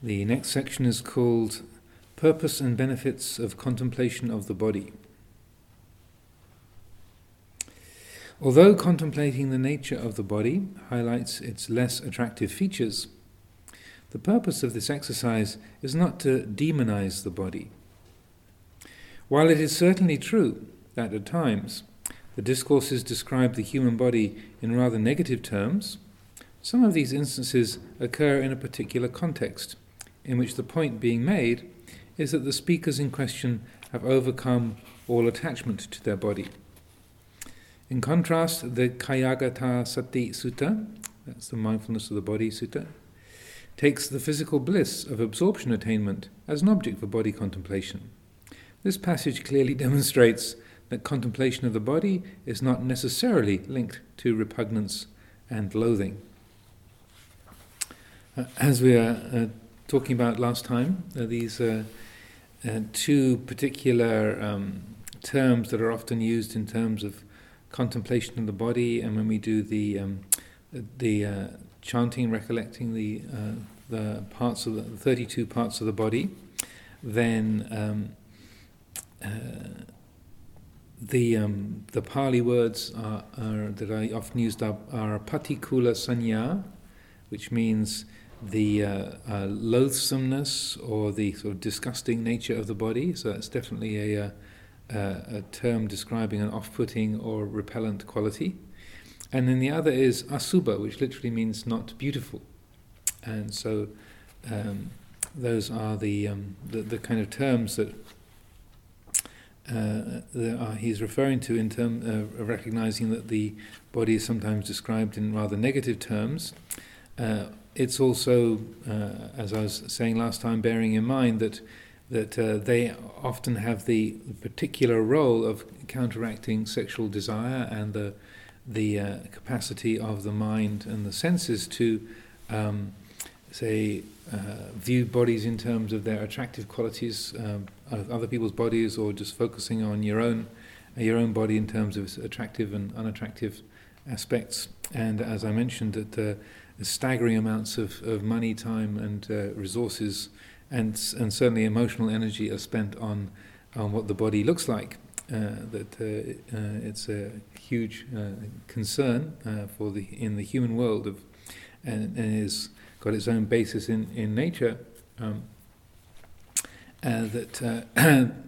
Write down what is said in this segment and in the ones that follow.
The next section is called Purpose and Benefits of Contemplation of the Body. Although contemplating the nature of the body highlights its less attractive features, the purpose of this exercise is not to demonize the body. While it is certainly true that at times the discourses describe the human body in rather negative terms, some of these instances occur in a particular context, in which the point being made is that the speakers in question have overcome all attachment to their body. In contrast, the Kayagata Sati Sutta, that's the mindfulness of the body sutta, takes the physical bliss of absorption attainment as an object for body contemplation. This passage clearly demonstrates that contemplation of the body is not necessarily linked to repugnance and loathing. Uh, as we are uh, talking about last time, uh, these uh, uh, two particular um, terms that are often used in terms of contemplation of the body, and when we do the um, the uh, chanting, recollecting the uh, the parts of the, 32 parts of the body, then um, uh, the um, the Pali words are, are, that I often used are, are patikula sanya, which means the uh, uh, loathsomeness or the sort of disgusting nature of the body. So that's definitely a, a, a term describing an off-putting or repellent quality. And then the other is asubha, which literally means not beautiful. And so um, those are the, um, the, the kind of terms that, uh, are, he's referring to in terms uh, of recognizing that the body is sometimes described in rather negative terms. It's also, uh, as I was saying last time, bearing in mind that that uh, they often have the particular role of counteracting sexual desire and the the uh, capacity of the mind and the senses to um, say, uh, view bodies in terms of their attractive qualities um, of other people's bodies, or just focusing on your own your own body in terms of its attractive and unattractive aspects. And as I mentioned, that uh, staggering amounts of, of money, time, and uh, resources, and and certainly emotional energy are spent on on what the body looks like. Uh, that uh, it's a huge concern for the in the human world of and, and is got its own basis in, in nature. Um, uh, that uh,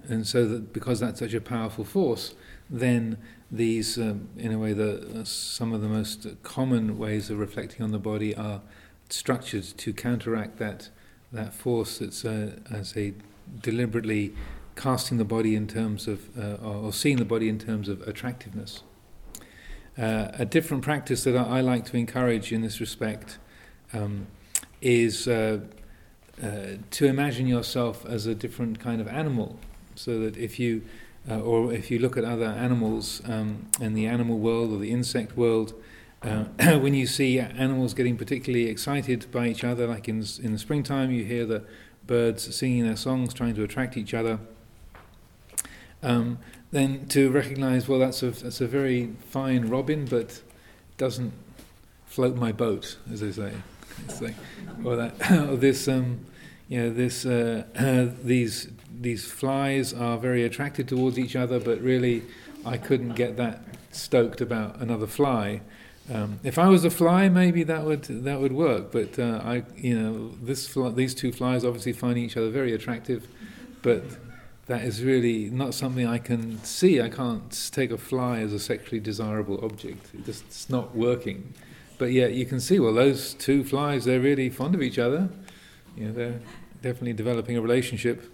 and so that because that's such a powerful force, then these, um, in a way, the uh, some of the most common ways of reflecting on the body are structured to counteract that that force that's uh, as a deliberately casting the body in terms of uh, or seeing the body in terms of attractiveness. Uh, a different practice that I, I, like to encourage in this respect. Um, is uh, uh, to imagine yourself as a different kind of animal, so that if you uh, or if you look at other animals um, in the animal world or the insect world, uh, when you see animals getting particularly excited by each other, like in in the springtime, you hear the birds singing their songs, trying to attract each other. Um, then to recognize, well, that's a that's a very fine robin, but doesn't float my boat, as they say. Like, or that, or this, um, you know, this, uh, these, these flies are very attracted towards each other, but really, I couldn't get that stoked about another fly. Um, if I was a fly, maybe that would that would work. But uh, I, you know, this fly, these two flies obviously find each other very attractive, but that is really not something I can see. I can't take a fly as a sexually desirable object. It just, it's not working. But yet you can see, well, those two flies, they're really fond of each other. You know, they're definitely developing a relationship.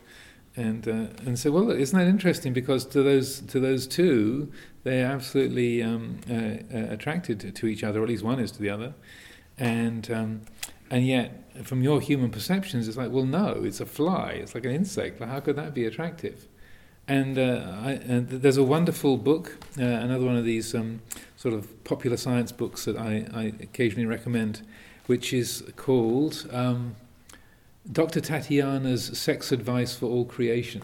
And uh, and so, well, isn't that interesting? Because to those to those two, they're absolutely um, uh, uh, attracted to, to, each other, or at least one is to the other. And um, and yet, from your human perceptions, it's like, well, no, it's a fly. It's like an insect. But how could that be attractive? And, uh, I, and there's a wonderful book, uh, another one of these um, sort of popular science books that I, I occasionally recommend, which is called um, Dr. Tatiana's Sex Advice for All Creation.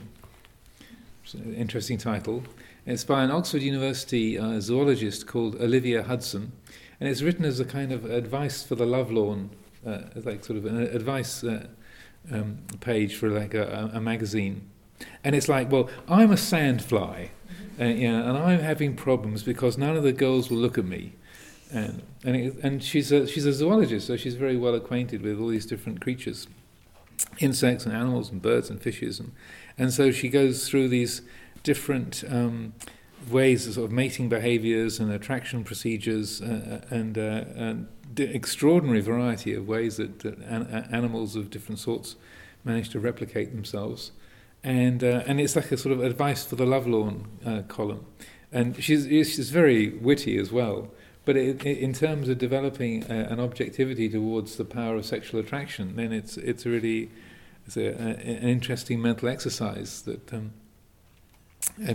Interesting title. It's by an Oxford University uh, zoologist called Olivia Judson, and it's written as a kind of advice for the lovelorn, uh, like sort of an advice uh, um, page for like a, a, magazine, and it's like, well, I'm a sandfly, uh, and I'm having problems because none of the girls will look at me, and and it, and she's a she's a zoologist, so she's very well acquainted with all these different creatures, insects and animals and birds and fishes, and and so she goes through these different. Um, ways of, mating behaviors and attraction procedures uh, and, uh, and extraordinary variety of ways that, that an, animals of different sorts manage to replicate themselves. And, uh, and it's like a sort of advice for the lovelorn uh, column. And she's, she's very witty as well. But it, it, in terms of developing a, an objectivity towards the power of sexual attraction, then it's, it's really it's a, a, an interesting mental exercise that. Um,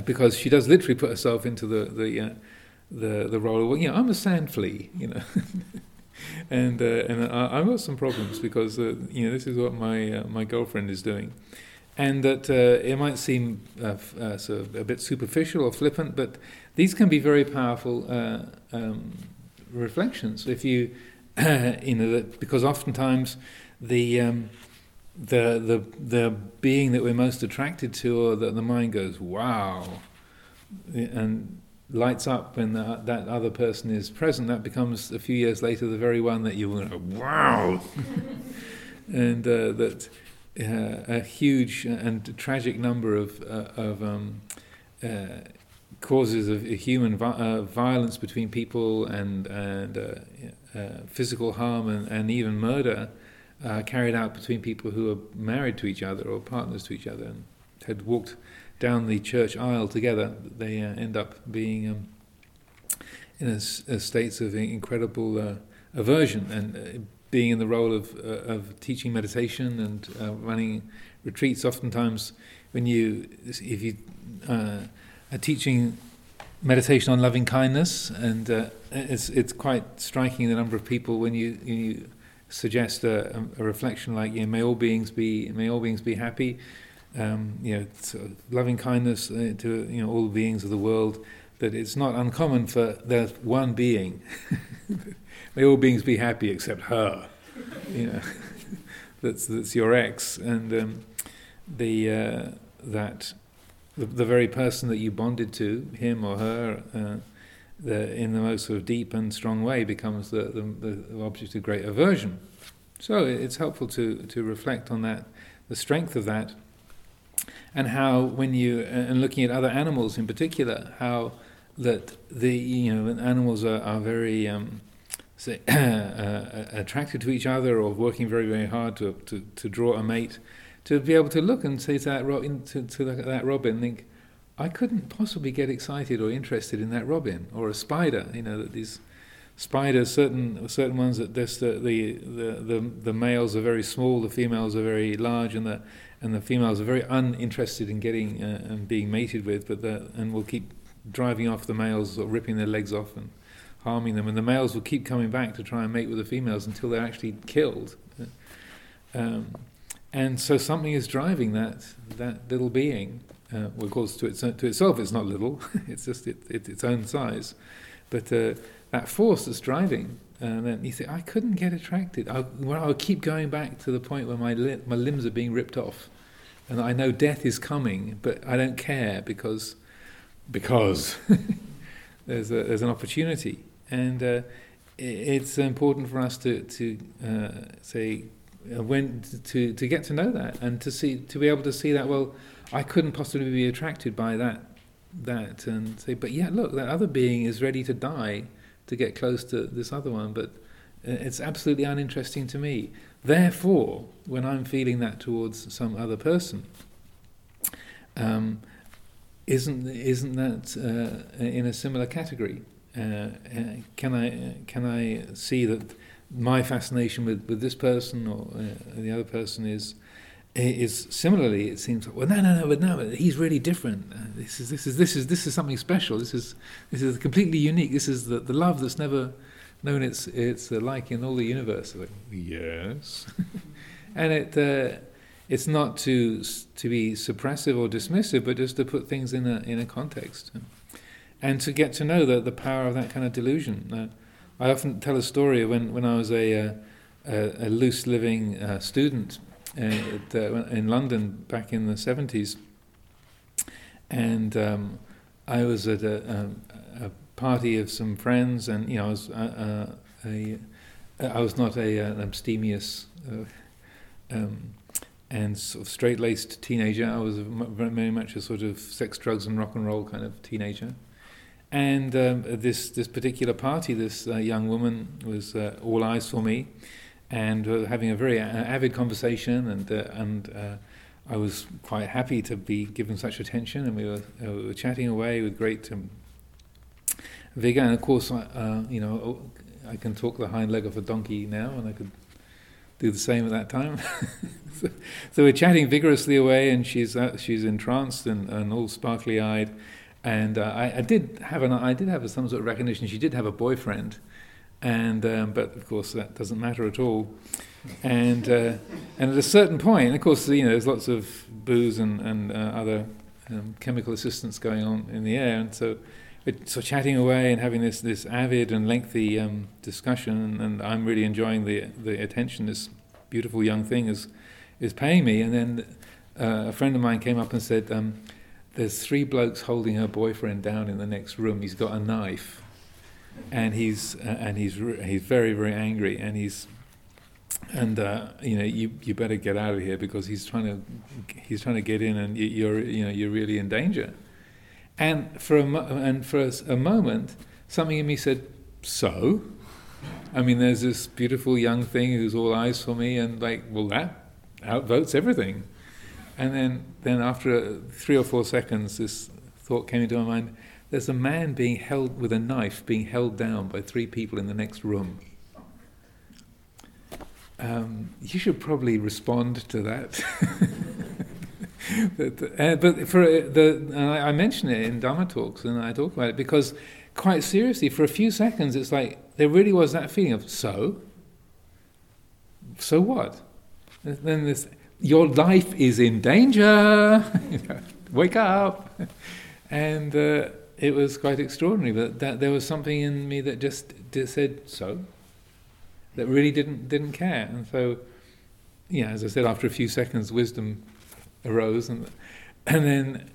because she does literally put herself into the the uh, the the role of well, you know I'm a sand flea you know and uh, and I, have got some problems because uh, you know this is what my uh, my girlfriend is doing, and that uh, it might seem uh, uh, sort of a bit superficial or flippant, but these can be very powerful um, reflections. If you you know because oftentimes the um, the the the being that we're most attracted to, or that the mind goes wow, and lights up when the, that other person is present, that becomes a few years later the very one that you want wow, and uh, that uh, a huge and tragic number of uh, of um, uh, causes of human vi- uh, violence between people and and uh, physical harm and, and even murder carried out between people who are married to each other or partners to each other and had walked down the church aisle together, they uh, end up being um, in a, a states of incredible uh, aversion and uh, being in the role of, uh, of teaching meditation and uh, running retreats. Oftentimes, when you, if you uh, are teaching meditation on loving kindness, and it's it's quite striking the number of people when you you suggest a, a reflection like, you know, may all beings be may all beings be happy um, you know, sort of loving kindness uh, to you know all beings of the world. That it's not uncommon for there's one being. May all beings be happy except her. You know, that's that's your ex, and um, the uh, that the, the, very person that you bonded to, him or her, uh, the, in the most sort of deep and strong way, becomes the, the, the object of great aversion. So it's helpful to to reflect on that, the strength of that and how when you and looking at other animals in particular, how that the you know animals are, are very um, say, uh, attracted to each other or working very very hard to, to, to draw a mate, to be able to look and say to that robin to, to that robin think, I couldn't possibly get excited or interested in that robin or a spider. You know that these spiders, certain certain ones that this, the, the the the males are very small, the females are very large, and the and the females are very uninterested in getting uh, and being mated with, but the, and will keep driving off the males or ripping their legs off and harming them, and the males will keep coming back to try and mate with the females until they're actually killed. Um, and so something is driving that that little being. Uh, well, of course, to, its, to itself, it's not little; it's just it, it, its own size. But uh, that force that's driving and then you think, I couldn't get attracted. I, well, I'll keep going back to the point where my, li- my limbs are being ripped off. And I know death is coming, but I don't care because, because there's, a, there's an opportunity. And uh, it's important for us to, to uh, say, uh, when to, to get to know that and to see to be able to see that well I couldn't possibly be attracted by that that and say but yeah look that other being is ready to die to get close to this other one, but uh, it's absolutely uninteresting to me. Therefore, when I'm feeling that towards some other person, um, isn't isn't that uh, in a similar category? Uh, uh can I can I see that my fascination with, with this person or uh, the other person is is similarly it seems like, well no no no but no he's really different. Uh, this is this is this is this is something special. This is this is completely unique. This is the, the love that's never known its its uh, like in all the universe. Like, yes. And it uh, it's not to to be suppressive or dismissive but just to put things in a in a context and to get to know the the power of that kind of delusion uh, I often tell a story when when I was a uh, a, a loose living uh, student at, uh, in London back in the 70s. And um, I was at a, a, a, party of some friends, and you know, I was uh, uh a, I was not a, an abstemious uh, um, and sort of straight-laced teenager. I was very much a sort of sex, drugs, and rock and roll kind of teenager. And um, this this particular party, this uh, young woman was uh, all eyes for me, and uh, having a very avid conversation, and uh, and uh, I was quite happy to be given such attention, and we were, uh, we were chatting away with great um, vigor. And of course, you know, I can talk the hind leg of a donkey now, and I could do the same at that time. so, so, we're chatting vigorously away, and she's uh, she's entranced and, and all sparkly eyed. And uh, I, I, did have an I did have some sort of recognition. She did have a boyfriend, and um, but of course that doesn't matter at all. And uh, and at a certain point, of course, you know, there's lots of booze and and uh, other um, chemical assistance going on in the air, and so so chatting away and having this, this avid and lengthy um, discussion, and I'm really enjoying the the attention this beautiful young thing is is paying me. And then uh, a friend of mine came up and said, um, "There's three blokes holding her boyfriend down in the next room. He's got a knife, and he's uh, and he's re- he's very very angry, and he's." And uh, you know you, you better get out of here because he's trying to he's trying to get in and you're you know you're really in danger. And for a, mo- and for a, a moment, something in me said, So? I mean, there's this beautiful young thing who's all eyes for me, and like, well, that outvotes everything. And then, then after three or four seconds, this thought came into my mind there's a man being held with a knife, being held down by three people in the next room. Um, you should probably respond to that. but, uh, but for uh, the, I, mention it in Dharma talks and I talk about it because, quite seriously, for a few seconds, it's like there really was that feeling of so. So what? And then this, your life is in danger. Wake up, and uh, it was quite extraordinary. But that there was something in me that just, said so. That really didn't didn't care, and so, yeah, as I said, after a few seconds, wisdom arose, and and then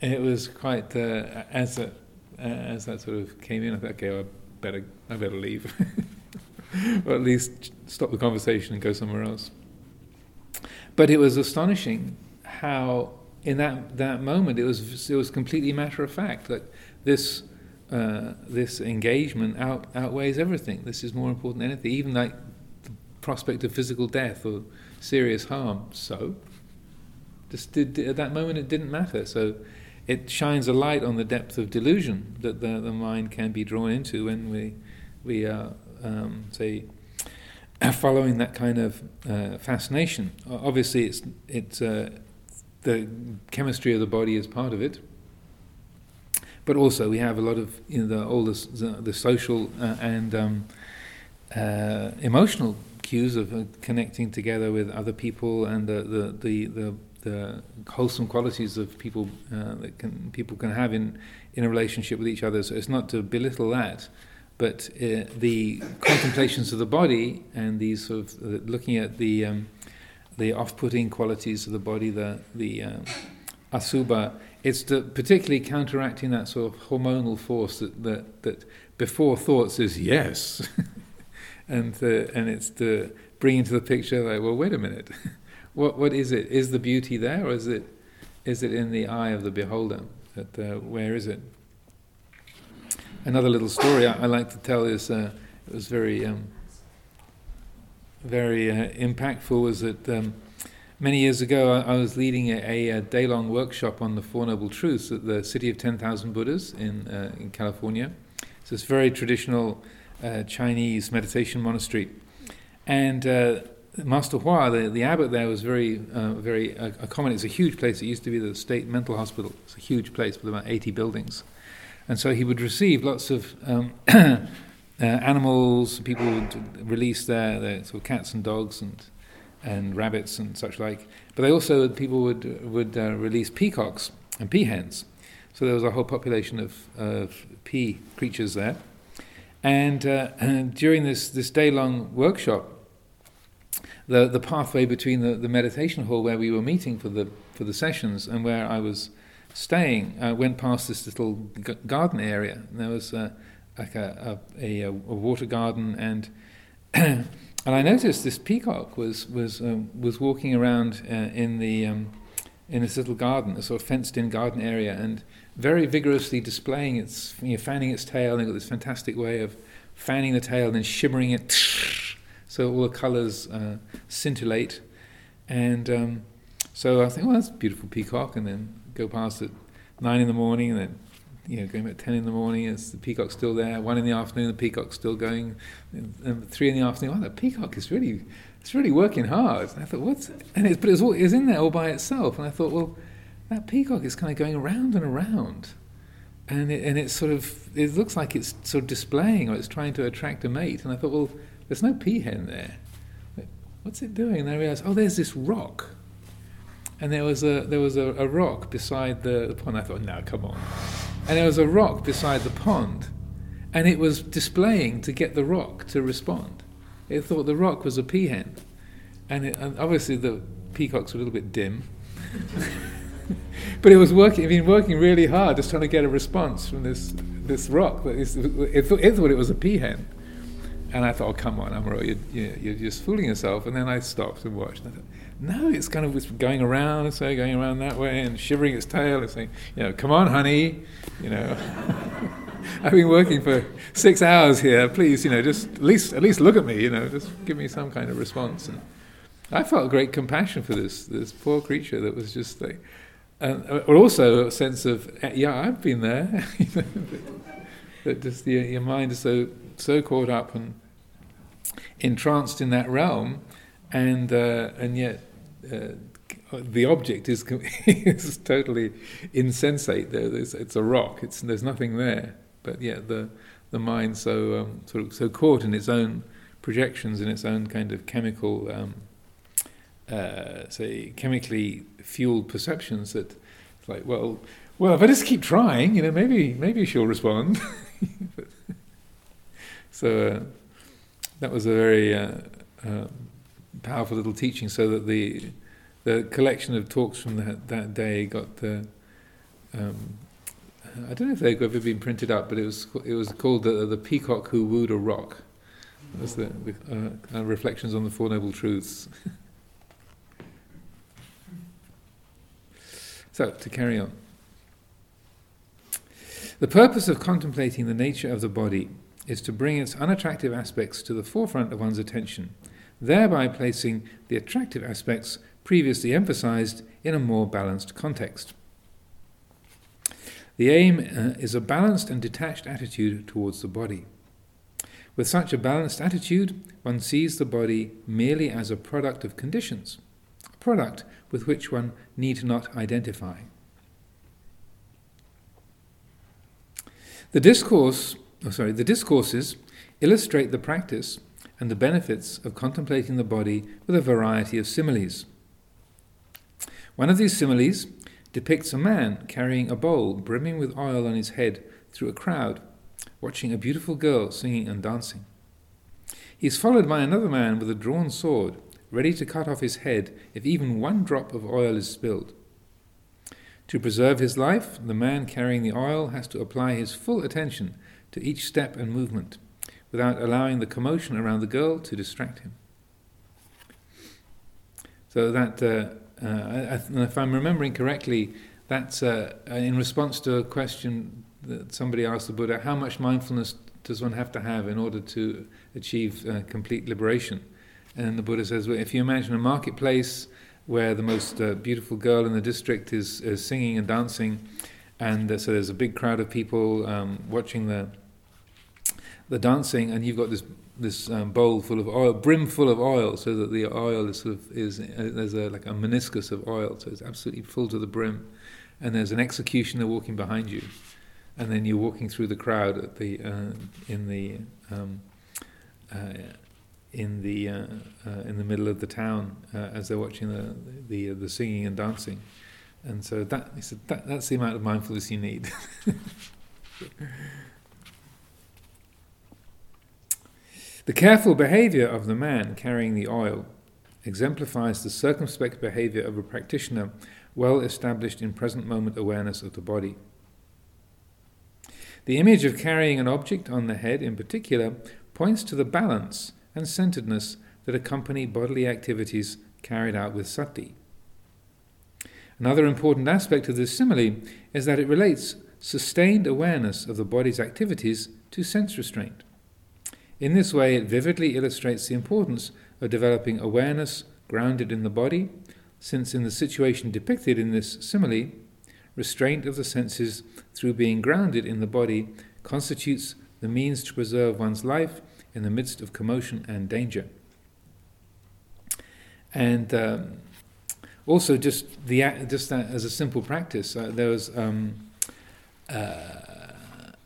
it was quite uh, as a, as that sort of came in. I thought, okay, I better I better leave, or at least stop the conversation and go somewhere else. But it was astonishing how in that that moment it was it was completely matter of fact that this. Uh, this engagement out, outweighs everything. This is more important than anything, even like the prospect of physical death or serious harm. So, just did, at that moment, it didn't matter. So it shines a light on the depth of delusion that the, the mind can be drawn into when we, we are, um, say, following that kind of uh, fascination. Obviously, it's, it's uh, the chemistry of the body is part of it. But also, we have a lot of you know, the, all the, the social uh, and um, uh, emotional cues of uh, connecting together with other people and the, the, the, the the wholesome qualities of people uh, that can, people can have in, in a relationship with each other. So it's not to belittle that, but uh, the contemplations of the body and these sort of uh, looking at the um, the off-putting qualities of the body, the the um, asubha. It's particularly counteracting that sort of hormonal force that that, that before thoughts is yes, and uh, and it's to bring into the picture like, well, wait a minute. What what is it? Is the beauty there, or is it is it in the eye of the beholder? That uh, where is it? Another little story I, I like to tell is uh, it was very um, very uh, impactful. Was that um, many years ago I, I was leading a, a day long workshop on the Four Noble Truths at the City of Ten Thousand Buddhas in uh, in California. So it's a very traditional uh, Chinese meditation monastery, and uh, Master Hua, the, the abbot there, was very, uh, very uh, accommodating. It's a huge place. It used to be the state mental hospital. It's a huge place with about 80 buildings. And so he would receive lots of um, uh, animals. People would release their, their sort of cats and dogs and, and rabbits and such like. But they also, people would, would uh, release peacocks and peahens. So there was a whole population of, of pea creatures there. And, and uh, during this, this day long workshop, the the pathway between the, the meditation hall where we were meeting for the for the sessions and where I was staying. I went past this little g- garden area. And there was uh, like a a, a, a water garden and. and I noticed this peacock was was um, was walking around uh, in the um, in this little garden, a sort of fenced-in garden area, and very vigorously displaying its, you know, fanning its tail. And got this fantastic way of fanning the tail and then shimmering it, so all the colours uh, scintillate. And um, so I think, well, that's a beautiful peacock, and then go past at nine in the morning, and then you know, going at 10 in the morning, it's the peacock's still there. One in the afternoon, the peacock's still going. And three in the afternoon, oh, the peacock is really, it's really working hard. And I thought, what's, and it's, but it was, all, it was in there all by itself. And I thought, well, that peacock is kind of going around and around. And it, and it's sort of, it looks like it's sort of displaying or it's trying to attract a mate. And I thought, well, there's no peahen there. What's it doing? And I realized, oh, there's this rock. And there was a, there was a, a rock beside the, the pond. I thought, no, come on and there was a rock beside the pond, and it was displaying to get the rock to respond. It thought the rock was a peahen, and, it, and obviously the peacock's were a little bit dim, but it was working. It been working really hard, just trying to get a response from this this rock. That is, it, thought, it thought it was a peahen, and I thought, oh come on, Amaro, you're, you're just fooling yourself. And then I stopped and watched. And I thought, no, it's kind of going around, so going around that way and shivering its tail and saying, you know, come on, honey, you know. I've been working for six hours here. Please, you know, just at least at least look at me. You know, just give me some kind of response. And I felt great compassion for this this poor creature that was just like, and uh, also a sense of yeah, I've been there. that just your, your mind is so so caught up and entranced in that realm, and uh, and yet uh, the object is, is totally insensate. There, it's a rock. It's, there's nothing there. But yet the the mind so um, sort of so caught in its own projections in its own kind of chemical, um, uh, say chemically fueled perceptions that it's like, well, well, if I just keep trying, you know, maybe maybe she'll respond. so uh, that was a very uh, um, powerful little teaching, so that the the collection of talks from that, that day got the. Um, I don't know if they've ever been printed up, but it was it was called the the peacock who wooed a rock. It was the, the uh, reflections on the four noble truths. so to carry on. The purpose of contemplating the nature of the body is to bring its unattractive aspects to the forefront of one's attention thereby placing the attractive aspects previously emphasized in a more balanced context. The aim uh, is a balanced and detached attitude towards the body. With such a balanced attitude, one sees the body merely as a product of conditions, a product with which one need not identify. The discourse, oh sorry, the discourses illustrate the practice and the benefits of contemplating the body with a variety of similes. One of these similes depicts a man carrying a bowl brimming with oil on his head through a crowd, watching a beautiful girl singing and dancing. He is followed by another man with a drawn sword, ready to cut off his head if even one drop of oil is spilled. To preserve his life, the man carrying the oil has to apply his full attention to each step and movement without allowing the commotion around the girl to distract him. So that, uh, uh, if I'm remembering correctly, that's uh, in response to a question that somebody asked the Buddha: How much mindfulness does one have to have in order to achieve uh, complete liberation? And the Buddha says, well, if you imagine a marketplace where the most uh, beautiful girl in the district is, is singing and dancing, and uh, so there's a big crowd of people um, watching the the dancing, and you've got this this um, bowl full of oil, brim full of oil, so that the oil is sort of is uh, there's a like a meniscus of oil, so it's absolutely full to the brim, and there's an executioner walking behind you, and then you're walking through the crowd at the uh, in the um, uh, in the uh, uh in the middle of the town uh, as they're watching the the the singing and dancing, and so that that that's the amount of mindfulness you need. The careful behavior of the man carrying the oil exemplifies the circumspect behavior of a practitioner well established in present moment awareness of the body. The image of carrying an object on the head, in particular, points to the balance and centeredness that accompany bodily activities carried out with sati. Another important aspect of this simile is that it relates sustained awareness of the body's activities to sense restraint. In this way, it vividly illustrates the importance of developing awareness grounded in the body, since in the situation depicted in this simile, restraint of the senses through being grounded in the body constitutes the means to preserve one's life in the midst of commotion and danger. And um, also, just the just that as a simple practice, uh, there was um, uh,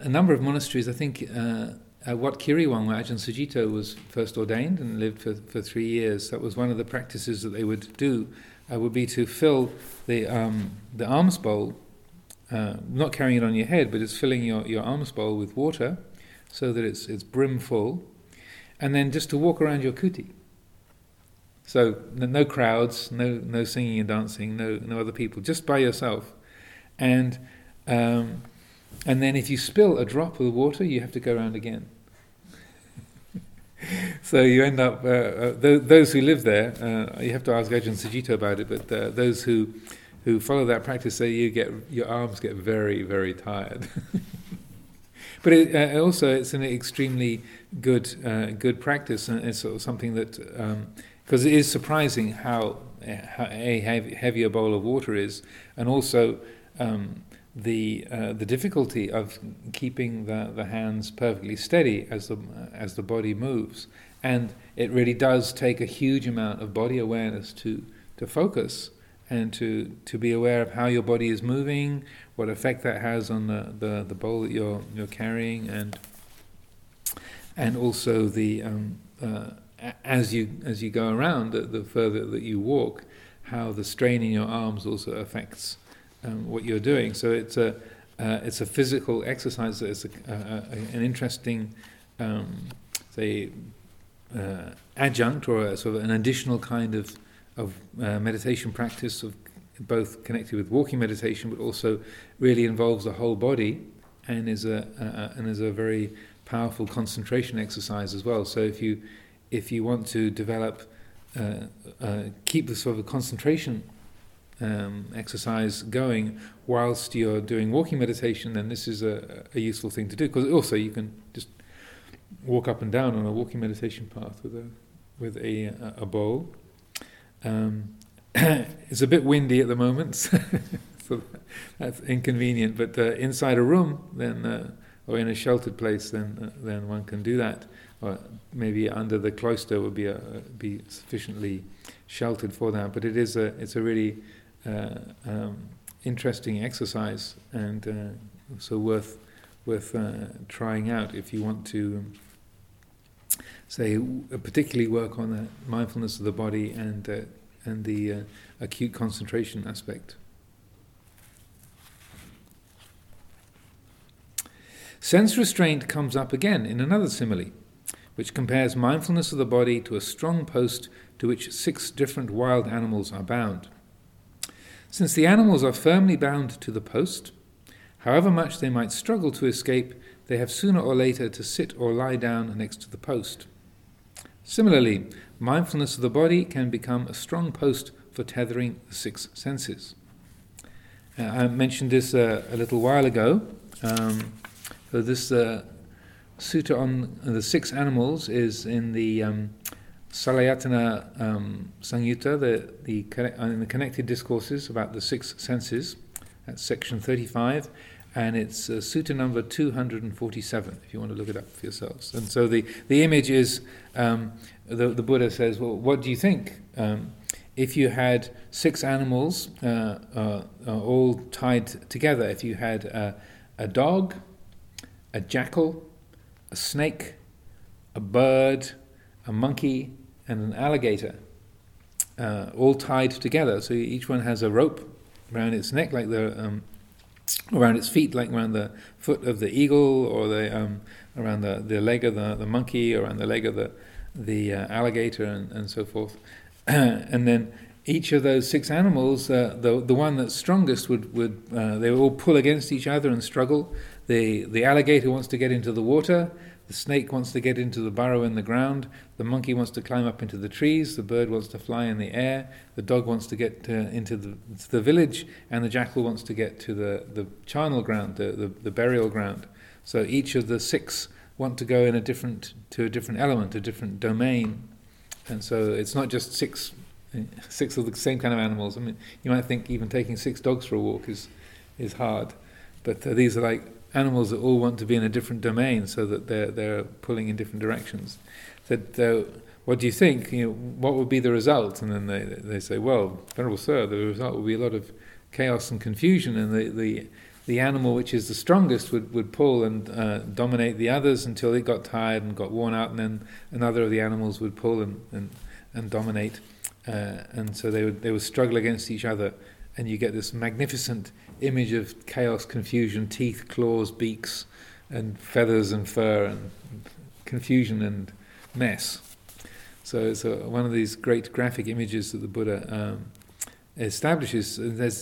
a number of monasteries. I think uh, at Wat Kiriwang, where Ajahn Sucitto was first ordained and lived for, for three years, that was one of the practices that they would do. Uh, would be to fill the um, the alms bowl, uh, not carrying it on your head, but it's filling your, your alms bowl with water, so that it's it's brim full, and then just to walk around your kuti. So no crowds, no no singing and dancing, no no other people, just by yourself, and um, and then if you spill a drop of the water, you have to go around again. so you end up uh, uh, th- those who live there. Uh, you have to ask Ajahn Sucitto about it, but uh, those who who follow that practice say you get your arms get very very tired. but it, uh, also it's an extremely good uh, good practice, and it's sort of something that. Um, because it is surprising how, how a a bowl of water is, and also um, the uh, the difficulty of keeping the, the hands perfectly steady as the as the body moves, and it really does take a huge amount of body awareness to to focus and to to be aware of how your body is moving, what effect that has on the, the, the bowl that you're you're carrying, and and also the um, uh, as you as you go around, the, the, further that you walk, how the strain in your arms also affects um, what you're doing. So it's a uh, it's a physical exercise. It's a, an interesting, um, say, uh, adjunct or a, sort of an additional kind of of uh, meditation practice of both connected with walking meditation, but also really involves the whole body and is a, a and is a very powerful concentration exercise as well. So if you if you want to develop, uh, uh, keep the sort of concentration um, exercise going whilst you're doing walking meditation, then this is a, a useful thing to do. Because also you can just walk up and down on a walking meditation path with a with a a bowl. Um, it's a bit windy at the moment, so that's inconvenient. But uh, inside a room, then uh, or in a sheltered place, then uh, then one can do that or maybe under the cloister would be a, be sufficiently sheltered for that. But it is a it's a really um, interesting exercise and uh, so worth worth uh, trying out if you want to um, say particularly work on the mindfulness of the body and uh, and the uh, acute concentration aspect. Sense restraint comes up again in another simile which compares mindfulness of the body to a strong post to which six different wild animals are bound. Since the animals are firmly bound to the post, however much they might struggle to escape, they have sooner or later to sit or lie down next to the post. Similarly, mindfulness of the body can become a strong post for tethering the six senses. Uh, I mentioned this uh, a little while ago. Um, so this uh, sutta on the six animals is in the um, Salayatana um, the, the, uh, in the connected discourses about the six senses. That's section 35, and it's uh, sutta number 247, if you want to look it up for yourselves. And so the, the image is um, the, the Buddha says, Well, what do you think? Um, if you had six animals uh, uh, uh all tied together, if you had a dog, a jackal, a snake, a bird, a monkey, and an alligator, uh, all tied together. So each one has a rope around its neck, like the um, around its feet, like around the foot of the eagle, or the um, around the, the leg of the, the monkey, or around the leg of the the uh, alligator, and, and so forth. and then each of those six animals, uh, the the one that's strongest would would uh, they all pull against each other and struggle. The the alligator wants to get into the water. The snake wants to get into the burrow in the ground. The monkey wants to climb up into the trees. The bird wants to fly in the air. The dog wants to get into the, the village. And the jackal wants to get to the, the charnel ground, the, the, the burial ground. So each of the six want to go in a different to a different element, a different domain. And so it's not just six six of the same kind of animals. I mean, you might think even taking six dogs for a walk is is hard, but uh, these are like animals that all want to be in a different domain, so that they're they're pulling in different directions. That uh, what do you think? You know, what would be the result? And then they they say, well, venerable sir, the result would be a lot of chaos and confusion, and the the the animal which is the strongest would, would pull and uh, dominate the others until it got tired and got worn out, and then another of the animals would pull and, and, and dominate. Uh, and so they would, they would struggle against each other, and you get this magnificent image of chaos, confusion, teeth, claws, beaks, and feathers and fur, and confusion and mess. So it's a, one of these great graphic images that the Buddha um, establishes.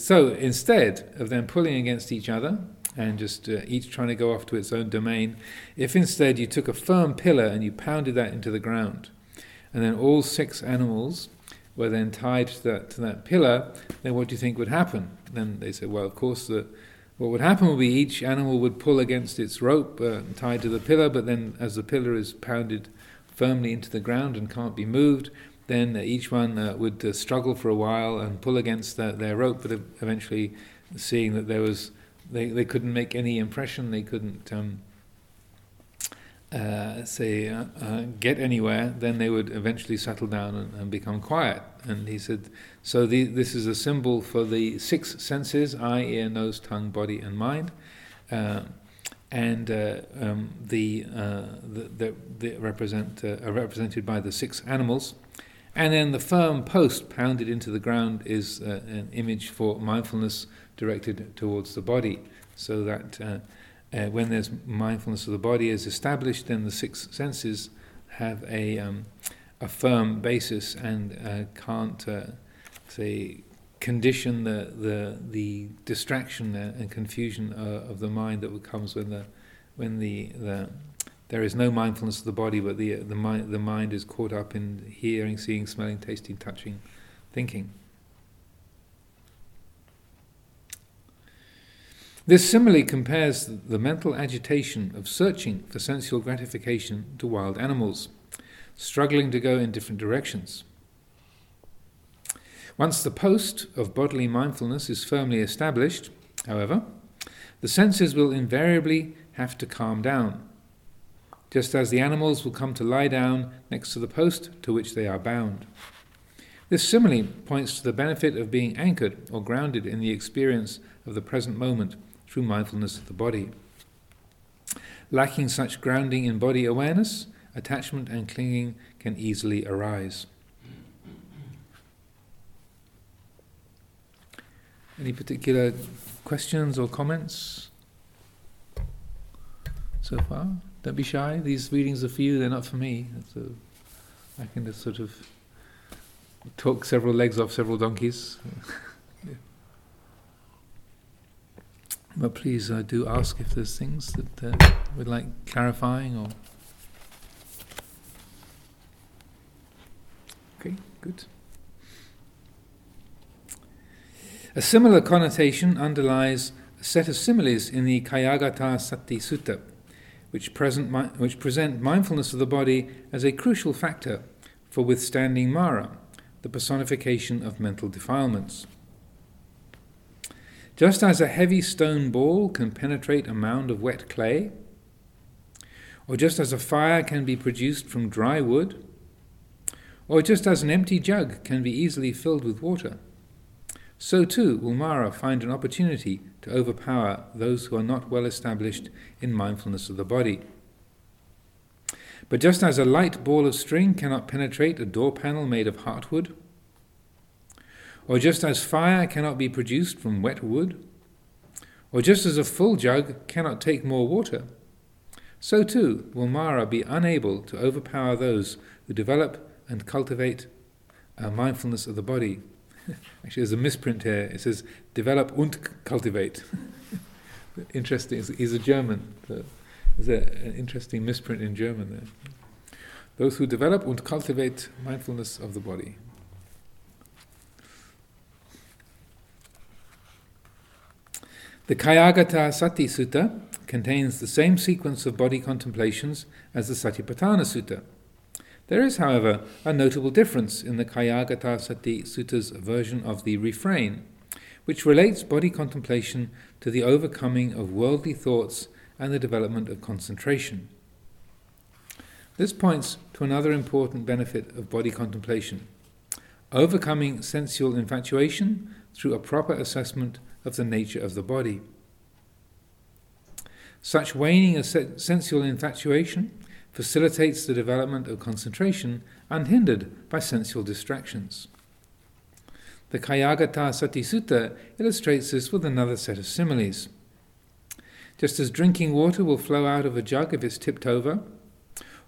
So instead of them pulling against each other and just uh, each trying to go off to its own domain, if instead you took a firm pillar and you pounded that into the ground, and then all six animals were then tied to that, to that pillar, then what do you think would happen? Then they said, well, of course, the, what would happen would be each animal would pull against its rope uh, tied to the pillar, but then as the pillar is pounded firmly into the ground and can't be moved, then each one uh, would uh, struggle for a while and pull against the, their rope, but eventually seeing that there was, they, they couldn't make any impression, they couldn't. Um, uh, say, uh, uh, get anywhere, then they would eventually settle down and, and become quiet. And he said, so the, this is a symbol for the six senses eye, ear, nose, tongue, body, and mind. Uh, and uh, um, the, uh, the, the, the, represent, are represented by the six animals. And then the firm post pounded into the ground is an image for mindfulness directed towards the body, so that uh, when there's mindfulness of the body is established, then the six senses have a, um, a firm basis and uh, can't, uh, say, condition the, the, the distraction and confusion uh, of the mind that comes when, the, when the, the, there is no mindfulness of the body, but the, the, mind, the mind is caught up in hearing, seeing, smelling, tasting, touching, thinking. This similarly compares the mental agitation of searching for sensual gratification to wild animals, struggling to go in different directions. Once the post of bodily mindfulness is firmly established, however, the senses will invariably have to calm down, just as the animals will come to lie down next to the post to which they are bound. This simile points to the benefit of being anchored or grounded in the experience of the present moment through mindfulness of the body. Lacking such grounding in body awareness, attachment and clinging can easily arise. Any particular questions or comments so far? Don't be shy. These readings are for you, they're not for me. So I can just sort of talk several legs off several donkeys. But please uh, do ask if there's things that uh, would like clarifying or. Okay, good. A similar connotation underlies a set of similes in the Kayagata Sati Sutta, which, present which present mindfulness of the body as a crucial factor for withstanding Mara, the personification of mental defilements. Just as a heavy stone ball can penetrate a mound of wet clay, or just as a fire can be produced from dry wood, or just as an empty jug can be easily filled with water, so too will Mara find an opportunity to overpower those who are not well established in mindfulness of the body. But just as a light ball of string cannot penetrate a door panel made of heartwood, or just as fire cannot be produced from wet wood, or just as a full jug cannot take more water, so too will Mara be unable to overpower those who develop and cultivate a mindfulness of the body. Actually, there's a misprint here. It says develop und cultivate. interesting. He's a German. There's an interesting misprint in German there. Those who develop und cultivate mindfulness of the body. The Kayagata Sati Sutta contains the same sequence of body contemplations as the Satipatthana Sutta. There is, however, a notable difference in the Kayagata Sati Sutta's version of the refrain, which relates body contemplation to the overcoming of worldly thoughts and the development of concentration. This points to another important benefit of body contemplation overcoming sensual infatuation through a proper assessment of the nature of the body. Such waning of sensual infatuation facilitates the development of concentration unhindered by sensual distractions. The Kayagata Sati Sutta illustrates this with another set of similes. Just as drinking water will flow out of a jug if it's tipped over,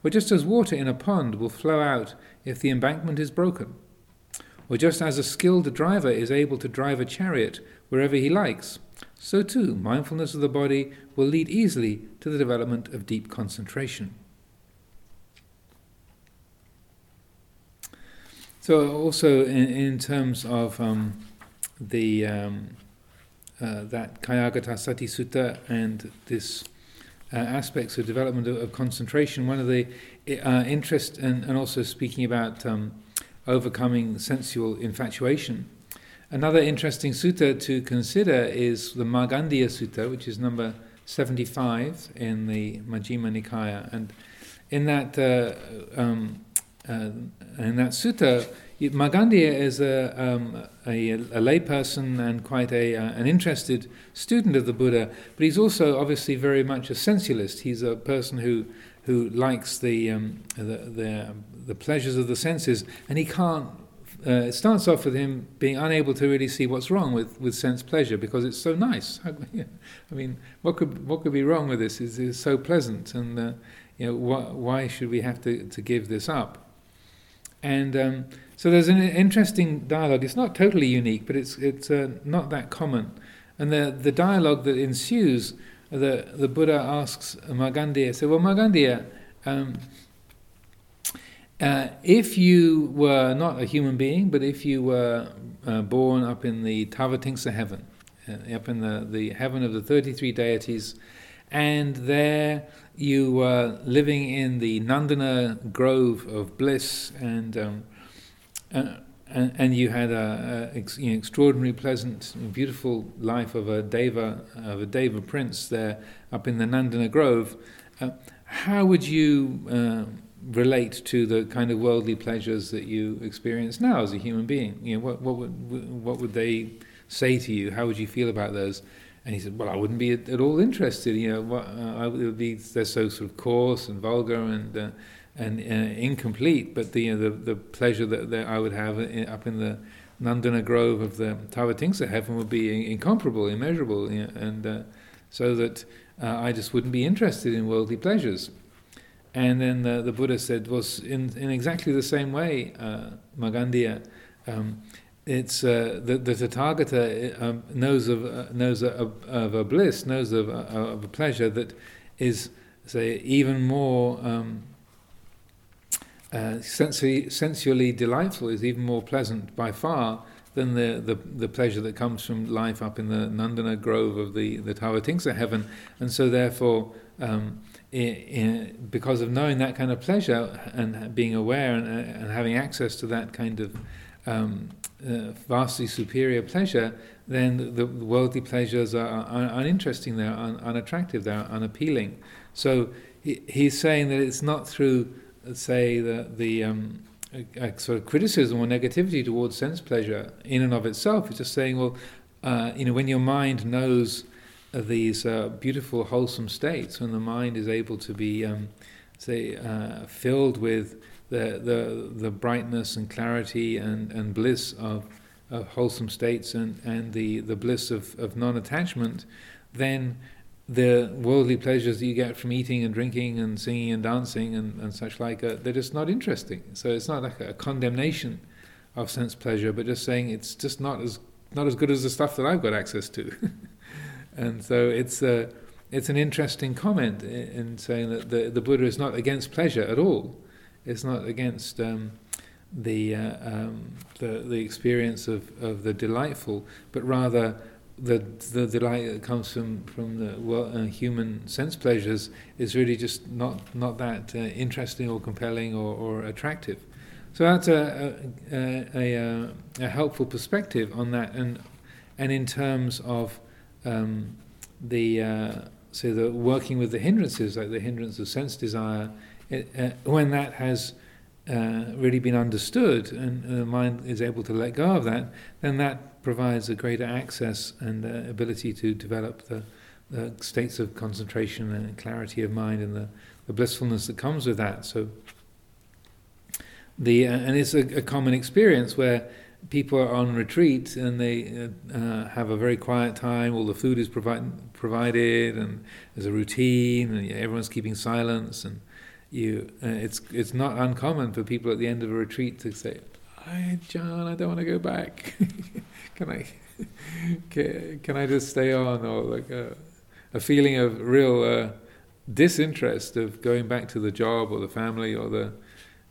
or just as water in a pond will flow out if the embankment is broken, or just as a skilled driver is able to drive a chariot wherever he likes, so too mindfulness of the body will lead easily to the development of deep concentration. So, also in, in terms of um, the um, uh, that Kayagata Sati Sutta and this uh, aspects of development of, of, concentration, one of the uh, interest and, and also speaking about um, overcoming sensual infatuation. Another interesting sutta to consider is the Magandiya Sutta, which is number 75 in the Majjhima Nikaya. And in that, uh, um, uh, in that sutta, Magandiya is a, um, a, a layperson and quite a, uh, an interested student of the Buddha, but he's also obviously very much a sensualist. He's a person who who likes the, um, the, the, the, pleasures of the senses, and he can't. Uh, it starts off with him being unable to really see what's wrong with, with sense pleasure because it's so nice. I mean, what could what could be wrong with this? It's, it's so pleasant, and uh, you know, wh- why should we have to, to give this up? And um, so there's an interesting dialogue. It's not totally unique, but it's it's uh, not that common. And the the dialogue that ensues the, the Buddha asks Magandiya, so well, Magandiya, um, uh, if you were not a human being, but if you were uh, born up in the Tavatimsa heaven, uh, up in the, the heaven of the 33 deities, and there you were living in the Nandana grove of bliss and um, uh, and, and you had a, a ex, you know, extraordinary, pleasant, beautiful life of a deva of a deva prince there up in the Nandana Grove. Uh, how would you uh, relate to the kind of worldly pleasures that you experience now as a human being? You know, what, what would what would they say to you? How would you feel about those? And he said, "Well, I wouldn't be at, at all interested. You know, what, uh, I would be they're so sort of coarse and vulgar and." Uh, and uh, incomplete, but the, the the pleasure that, that I would have up in the Nandana Grove of the Tavatimsa heaven would be incomparable, immeasurable, you know, and uh, so that uh, I just wouldn't be interested in worldly pleasures. And then the, the Buddha said, was in, in exactly the same way, uh, Magandiya, um, it's uh, the, the Tathagata uh, um, knows of uh, knows of, of, a bliss, knows of, of a pleasure that is, say, even more. Um, uh, sensually, sensually delightful is even more pleasant by far than the, the, the, pleasure that comes from life up in the Nandana grove of the, the Tavatimsa heaven. And so, therefore, um, because of knowing that kind of pleasure and being aware and, uh, and having access to that kind of um, uh, vastly superior pleasure, then the, worldly pleasures are, are uninteresting, they're un, unattractive, they're unappealing. So, he, he's saying that it's not through say the the um, a, a sort of criticism or negativity towards sense pleasure in and of itself. It's just saying, well, uh, you know, when your mind knows these uh, beautiful, wholesome states, when the mind is able to be, um, say, uh, filled with the, the the brightness and clarity and, and bliss of, of wholesome states and, and the, the bliss of, of non-attachment, then the worldly pleasures that you get from eating and drinking and singing and dancing and, and such like, they're just not interesting. So it's not like a condemnation of sense pleasure, but just saying it's just not as not as good as the stuff that I've got access to. and so it's a, it's an interesting comment in, saying that the, the Buddha is not against pleasure at all. It's not against um, the, uh, um, the the experience of, of the delightful, but rather the the delight that comes from from the uh, human sense pleasures is really just not not that uh, interesting or compelling or, or attractive. So that's a a, a, a, helpful perspective on that, and and in terms of um, the uh, say the working with the hindrances, like the hindrance of sense desire, it, uh, when that has uh, really been understood and the mind is able to let go of that, then that provides a greater access and uh, ability to develop the, the, states of concentration and clarity of mind and the, the blissfulness that comes with that. So, the uh, and it's a, a, common experience where people are on retreat and they uh, uh, have a very quiet time. All the food is provided, and there's a routine, and everyone's keeping silence and you uh, it's it's not uncommon for people at the end of a retreat to say, "Hi, John, I don't want to go back. can I can, I just stay on?" Or like a, a feeling of real uh, disinterest of going back to the job or the family or the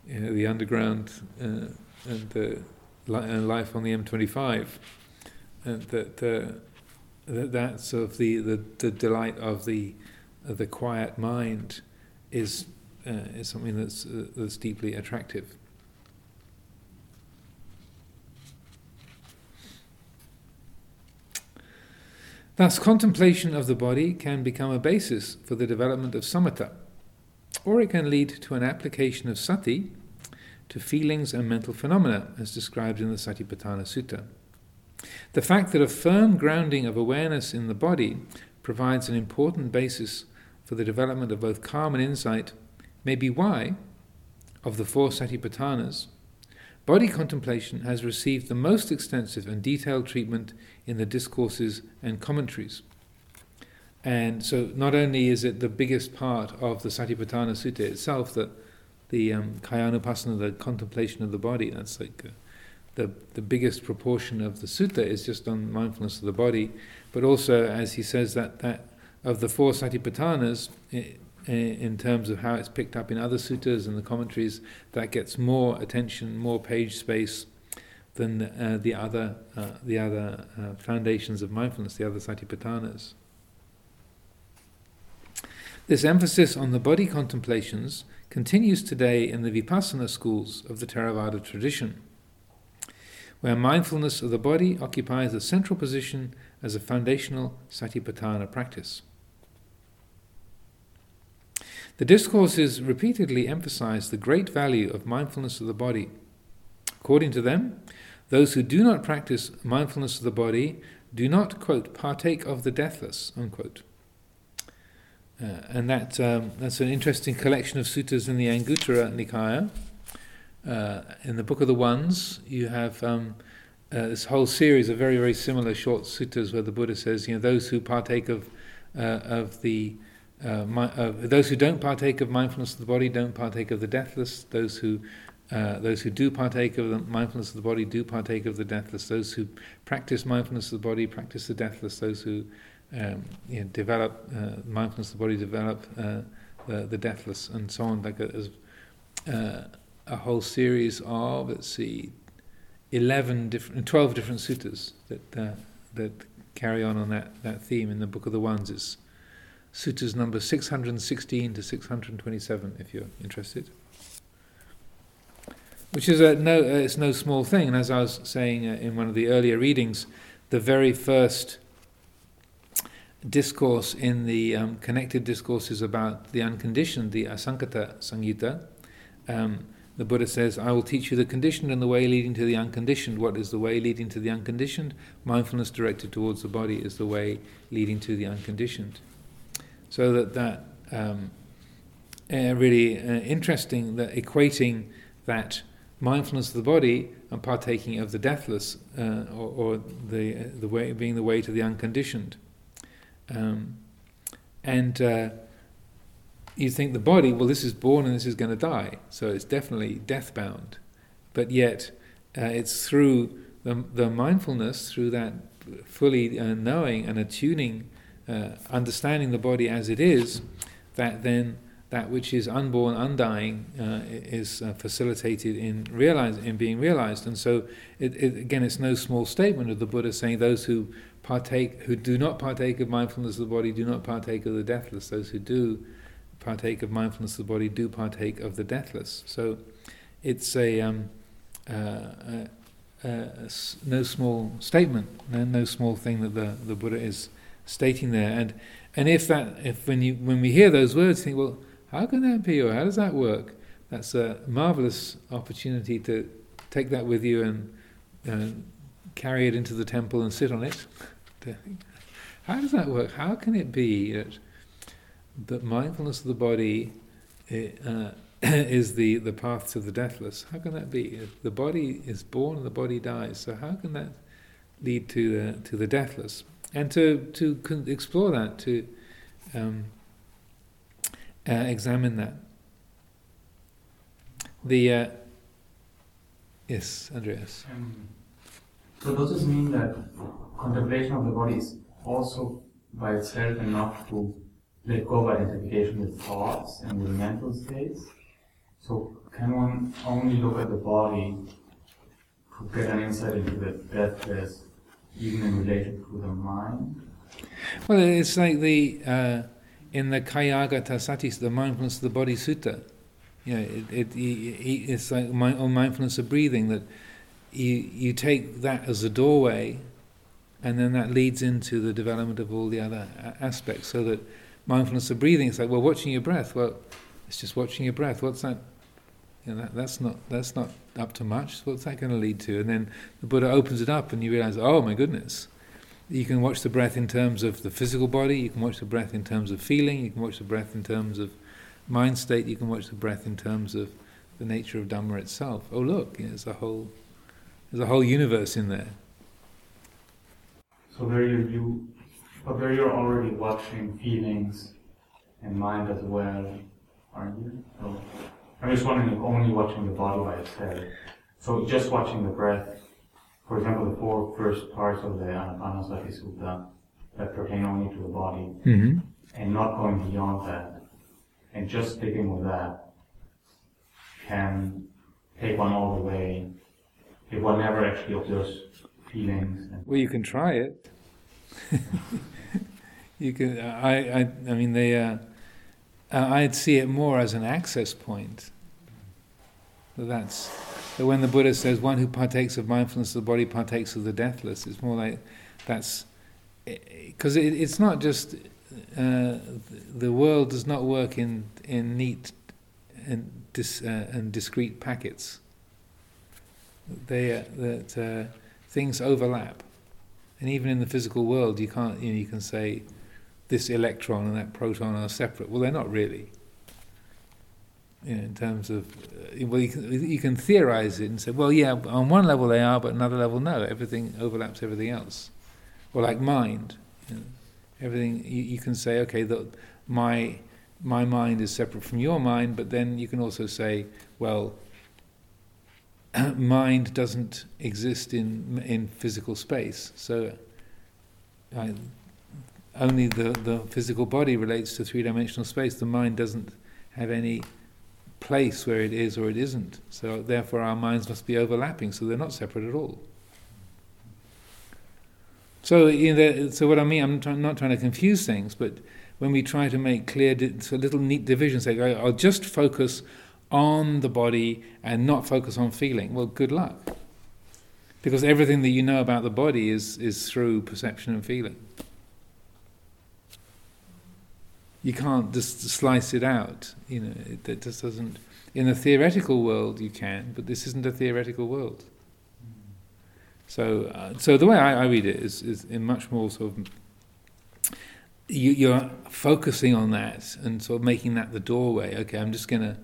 you know, the underground uh, and the and life on the M25, and that. Uh, that that's of the, the, the delight of the of the quiet mind is uh, is something that's, uh, that's deeply attractive. Thus, contemplation of the body can become a basis for the development of samatha, or it can lead to an application of sati to feelings and mental phenomena, as described in the Satipatthana Sutta. The fact that a firm grounding of awareness in the body provides an important basis for the development of both calm and insight may be why, of the four satipatthanas, body contemplation has received the most extensive and detailed treatment in the discourses and commentaries. And so, not only is it the biggest part of the Satipatthana Sutta itself, that the um, Kayanupassana, the contemplation of the body, that's like uh, the, the biggest proportion of the sutta is just on mindfulness of the body, but also, as he says, that, that of the four satipatthanas, it, in terms of how it's picked up in other suttas and the commentaries, that gets more attention, more page space than uh, the other uh, the other uh, foundations of mindfulness, the other satipatthanas. This emphasis on the body contemplations continues today in the vipassana schools of the Theravada tradition, where mindfulness of the body occupies a central position as a foundational satipatthana practice. The discourses repeatedly emphasize the great value of mindfulness of the body. According to them, those who do not practice mindfulness of the body do not, quote, partake of the deathless, unquote. Uh, and that, um, that's an interesting collection of suttas in the Anguttara Nikaya. Uh, in the Book of the Ones, you have um, uh, this whole series of very, very similar short suttas where the Buddha says, you know, those who partake of, uh, of the uh, my, uh, those who don't partake of mindfulness of the body don't partake of the deathless. Those who uh, those who do partake of the mindfulness of the body do partake of the deathless. Those who practice mindfulness of the body practice the deathless. Those who um, you know, develop uh, mindfulness of the body develop uh, the, the deathless, and so on. Like a, a whole series of let's see, eleven different, twelve different suttas that that carry on on that, that theme in the Book of the Ones. It's suttas number 616 to 627, if you're interested. Which is a no, uh, it's no small thing. And as I was saying uh, in one of the earlier readings, the very first discourse in the um, connected discourses about the unconditioned, the Asankata Samyutta, um, the Buddha says, I will teach you the conditioned and the way leading to the unconditioned. What is the way leading to the unconditioned? Mindfulness directed towards the body is the way leading to the unconditioned. So that that um, uh, really uh, interesting that equating that mindfulness of the body and partaking of the deathless, uh, or, or, the the way being the way to the unconditioned, um, and uh, you think the body, well, this is born and this is going to die, so it's definitely death bound, but yet uh, it's through the, the mindfulness, through that fully uh, knowing and attuning, uh, understanding the body as it is, that then that which is unborn, undying, uh, is uh, facilitated in realize, in being realized. And so, it, it, again, it's no small statement of the Buddha saying those who partake, who do not partake of mindfulness of the body, do not partake of the deathless. Those who do partake of mindfulness of the body do partake of the deathless. So, it's a, um, uh, a, a, a no small statement, no, no small thing that the, the Buddha is stating there. And and if that, if when you when we hear those words, think, well how can that be, or how does that work? That's a marvelous opportunity to take that with you and uh, carry it into the temple and sit on it. how does that work? How can it be that, that mindfulness of the body uh, is the, the path to the deathless? How can that be? The body is born and the body dies, so how can that lead to the, to the deathless? And to, to explore that, to um, uh, examine that. The uh, yes, Andreas. Um, so does this mean that contemplation of the body is also by itself enough to let go of identification with thoughts and with mental states? So can one only look at the body to get an insight into the deathless, even in relation to the mind? Well, it's like the. Uh, in the Kayagata Sati, the mindfulness of the body sutta. You know, it, it, it, it's like mindfulness of breathing that you, you take that as a doorway and then that leads into the development of all the other aspects. So that mindfulness of breathing, it's like, well, watching your breath. Well, it's just watching your breath. What's that? You know, that, that's not that's not up to much. What's that going to lead to? And then the Buddha opens it up, and you realize, oh my goodness, you can watch the breath in terms of the physical body, you can watch the breath in terms of feeling, you can watch the breath in terms of mind state, you can watch the breath in terms of the nature of Dhamma itself. Oh look, you know, there's a whole there's a whole universe in there. So there you, you but there you're already watching feelings and mind as well, aren't you? So I'm just wondering if only watching the body by itself. So just watching the breath for example, the four first parts of the Anapanasati Sutta that pertain only to the body, mm-hmm. and not going beyond that, and just sticking with that, can take one all the way if one never actually observes feelings. well, you can try it. you can. I. I. I mean, they. Uh, I'd see it more as an access point. That's that when the Buddha says one who partakes of mindfulness of the body partakes of the deathless, it's more like that's because it, it's not just uh, the world does not work in in neat and dis, uh, and discrete packets. They uh, that uh, things overlap, and even in the physical world, you can't you know you can say this electron and that proton are separate. Well, they're not really you know, in terms of uh, well, you can, you can theorize it and say, well, yeah, on one level they are, but another level no. Everything overlaps everything else. Or like mind, you know, everything you, you, can say, okay, that my my mind is separate from your mind, but then you can also say, well, mind doesn't exist in in physical space, so. I, only the, the physical body relates to three dimensional space. The mind doesn't have any place where it is or it isn't. So therefore our minds must be overlapping, so they're not separate at all. So, you know, so what I mean, I'm not trying to confuse things, but when we try to make clear, di- so little neat divisions, say, I'll just focus on the body and not focus on feeling. Well, good luck. Because everything that you know about the body is, is through perception and feeling. You can't just slice it out. You know, it, it, just doesn't. In a theoretical world, you can, but this isn't a theoretical world. So, uh, so the way I, I, read it is, is in much more sort of. You, you're focusing on that and sort of making that the doorway. Okay, I'm just going to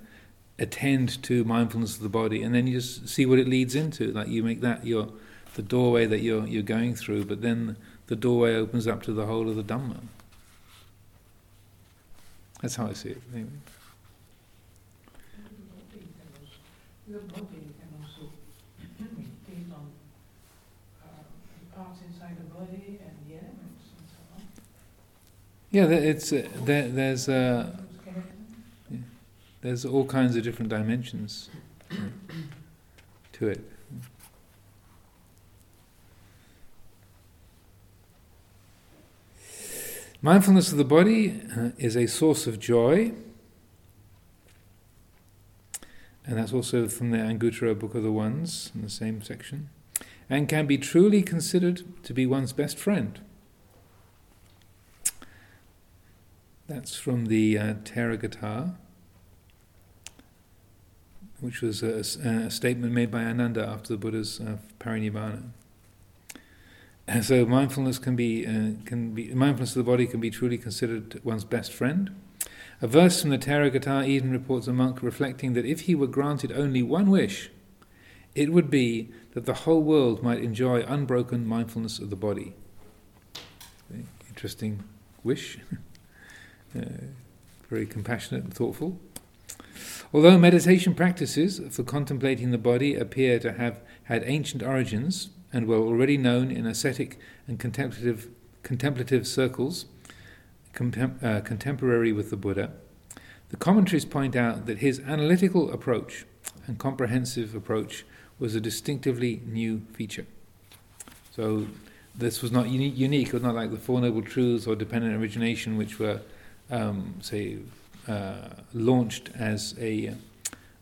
attend to mindfulness of the body, and then you just see what it leads into. Like you make that your the doorway that you're you're going through, but then the doorway opens up to the whole of the Dhamma. That's how I see it. Anyway. Yeah, it's uh, there, there's uh, yeah, there's all kinds of different dimensions to it. Mindfulness of the body uh, is a source of joy, and that's also from the Anguttara Book of the Ones in the same section, and can be truly considered to be one's best friend. That's from the uh, Theragatha, which was a, a, statement made by Ananda after the Buddha's uh, parinibbana. And so mindfulness can be uh, can be mindfulness of the body can be truly considered one's best friend. A verse from the Theragatha even reports a monk reflecting that if he were granted only one wish, it would be that the whole world might enjoy unbroken mindfulness of the body. Interesting wish. uh, very compassionate and thoughtful. Although meditation practices for contemplating the body appear to have had ancient origins, and were already known in ascetic and contemplative, contemplative circles contem- uh, contemporary with the Buddha, the commentaries point out that his analytical approach and comprehensive approach was a distinctively new feature. So this was not uni- unique, it was not like the Four Noble Truths or dependent origination, which were, um, say, uh, launched as a,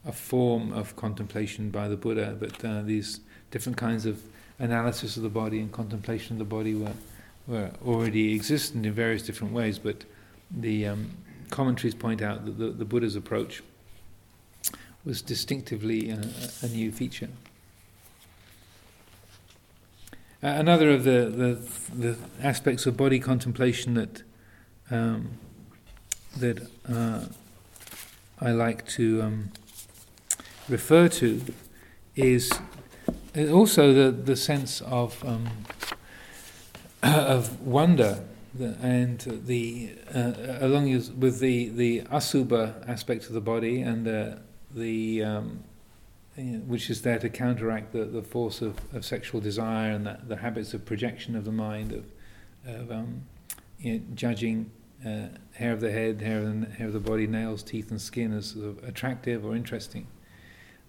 a form of contemplation by the Buddha, but uh, these different kinds of analysis of the body and contemplation of the body were, were already existent in various different ways, but the um, commentaries point out that the, the, Buddha's approach was distinctively a, a new feature. Uh, another of the, the, the, aspects of body contemplation that um, that uh, I like to um, refer to is also the the sense of um, of wonder and the uh, along with the the asubha aspect of the body and the the um, which is there to counteract the, the force of, of sexual desire and the, the habits of projection of the mind of of um, you know, judging uh, hair of the head, hair of the, hair of the body, nails, teeth, and skin as sort of attractive or interesting.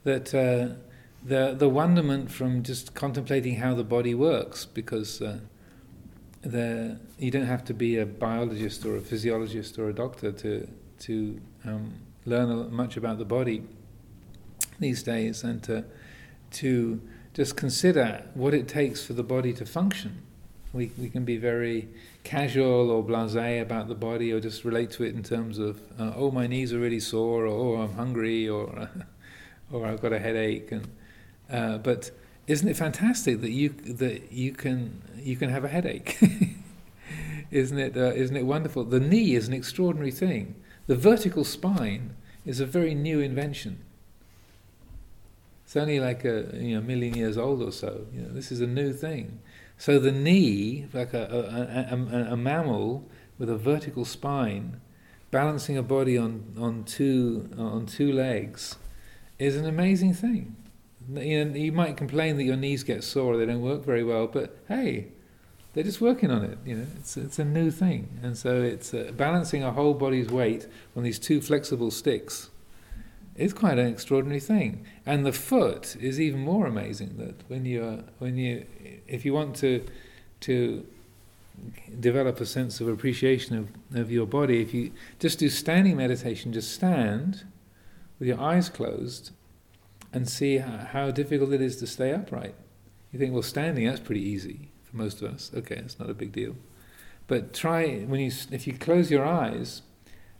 That uh, the the wonderment from just contemplating how the body works, because uh, the you don't have to be a biologist or a physiologist or a doctor to to um, learn much about the body these days, and to to just consider what it takes for the body to function. We we can be very casual or blasé about the body, or just relate to it in terms of uh, oh my knees are really sore, or oh I'm hungry, or or I've got a headache, and uh, but isn't it fantastic that you that you can you can have a headache? isn't it? Uh, not it wonderful? The knee is an extraordinary thing. The vertical spine is a very new invention. It's only like a you know, million years old or so. You know, this is a new thing. So the knee, like a, a, a, a mammal with a vertical spine, balancing a body on, on two on two legs, is an amazing thing. You, know, you might complain that your knees get sore, they don't work very well, but hey, they're just working on it. You know, it's it's a new thing, and so it's uh, balancing a whole body's weight on these two flexible sticks. Is quite an extraordinary thing, and the foot is even more amazing. That when you when you if you want to to develop a sense of appreciation of, of your body, if you just do standing meditation, just stand with your eyes closed and see how, how difficult it is to stay upright. You think, well, standing, that's pretty easy for most of us. Okay, it's not a big deal. But try, when you, if you close your eyes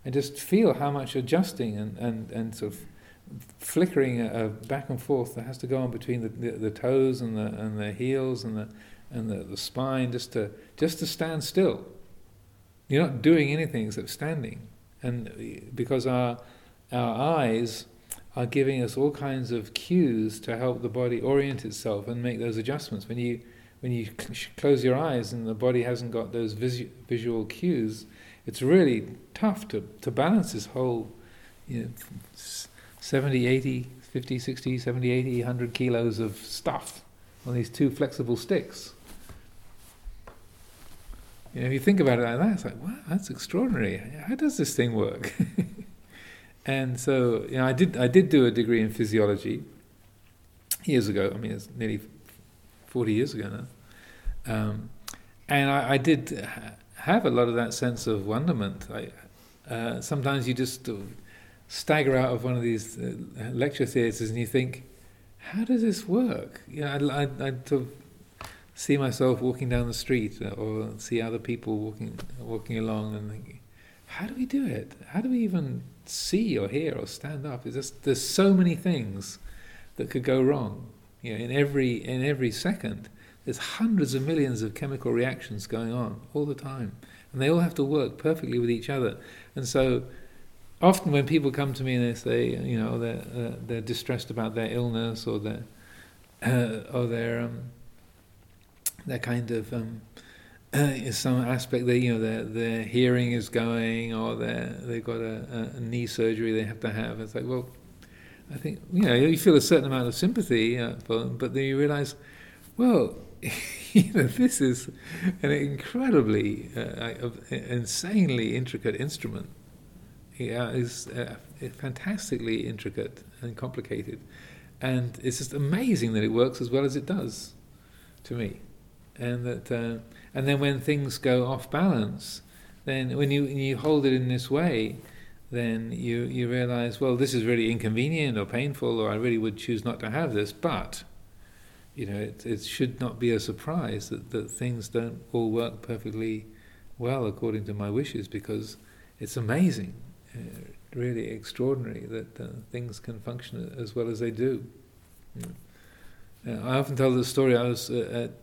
and just feel how much adjusting and, and, and sort of flickering back and forth that has to go on between the, the, the, toes and the, and the heels and, the, and the, the spine just to, just to stand still. You're not doing anything except standing. And eh, because our, our eyes are giving us all kinds of cues to help the body orient itself and make those adjustments. When you when you close your eyes and the body hasn't got those visu- visual cues, it's really tough to, to balance this whole you know, 70, 80, 50, 60, 70, 80, 100 kilos of stuff on these two flexible sticks. You know, if you think about it like that, it's like, wow, that's extraordinary. How does this thing work? and so, you know, I did I did do a degree in physiology years ago. I mean, it's nearly forty years ago now, um, and I, I, did have a lot of that sense of wonderment. I, uh, sometimes you just stagger out of one of these uh, lecture theatres and you think, how does this work? You know, I, I, I sort of see myself walking down the street or see other people walking walking along and thinking, how do we do it? How do we even see or hear or stand up? It's just, there's so many things that could go wrong. You know, in every in every second, there's hundreds of millions of chemical reactions going on all the time, and they all have to work perfectly with each other. And so, often when people come to me and they say, you know, they're uh, they're distressed about their illness or their uh, or their um, their kind of um, some aspect that you know their their hearing is going or they they've got a, a, knee surgery they have to have. It's like well, I think you know you feel a certain amount of sympathy uh, for them, but then you realise, well, you know this is an incredibly uh, insanely intricate instrument. Yeah, it's uh, fantastically intricate and complicated, and it's just amazing that it works as well as it does, to me and that uh, and then when things go off balance, then when you you hold it in this way, then you you realize well this is really inconvenient or painful or I really would choose not to have this, but you know it it should not be a surprise that that things don't all work perfectly well according to my wishes because it's amazing, uh, really extraordinary that uh, things can function as well as they do. Uh, I often tell the story. I was uh, at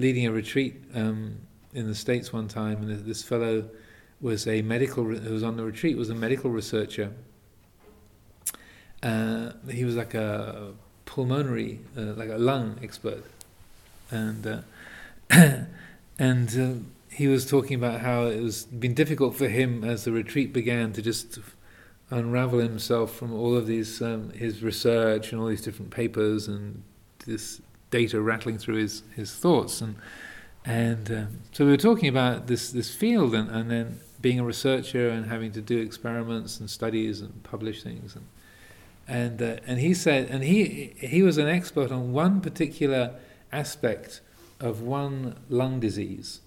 leading a retreat um, in the States one time, and this fellow was a medical, who was on the retreat, was a medical researcher. Uh, he was like a pulmonary, uh, like a lung expert. And, uh, and uh, he was talking about how it was been difficult for him as the retreat began to just unravel himself from all of these um, his research and all these different papers and this data rattling through his, his thoughts. And, and um, so we were talking about this, this field and, and then being a researcher and having to do experiments and studies and publish things. And, and, uh, and he said, and he, he was an expert on one particular aspect of one lung disease.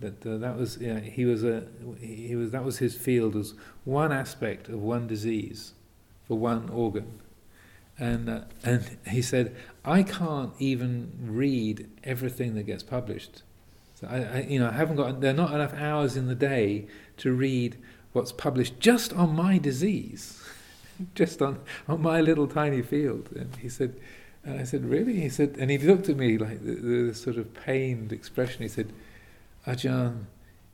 That uh, that was he was a he was that was his field was one aspect of one disease for one organ, and uh, and he said I can't even read everything that gets published. So I, I, you know, I haven't got. There are not enough hours in the day to read what's published just on my disease, just on on my little tiny field. And he said, and I said, really? He said, and he looked at me like the sort of pained expression. He said, Ajahn,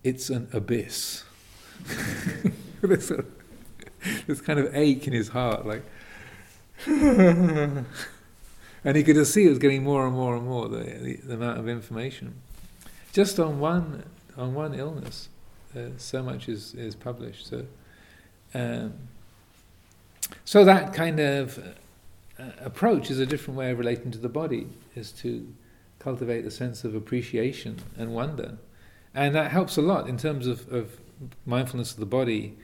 it's an abyss. this, sort of, this kind of ache in his heart, like. and he could just see it was getting more and more and more the, the, the amount of information. Just on one on one illness, uh, so much is is published. So, um, so that kind of uh, approach is a different way of relating to the body. Is to cultivate a sense of appreciation and wonder, and that helps a lot in terms of, of mindfulness of the body.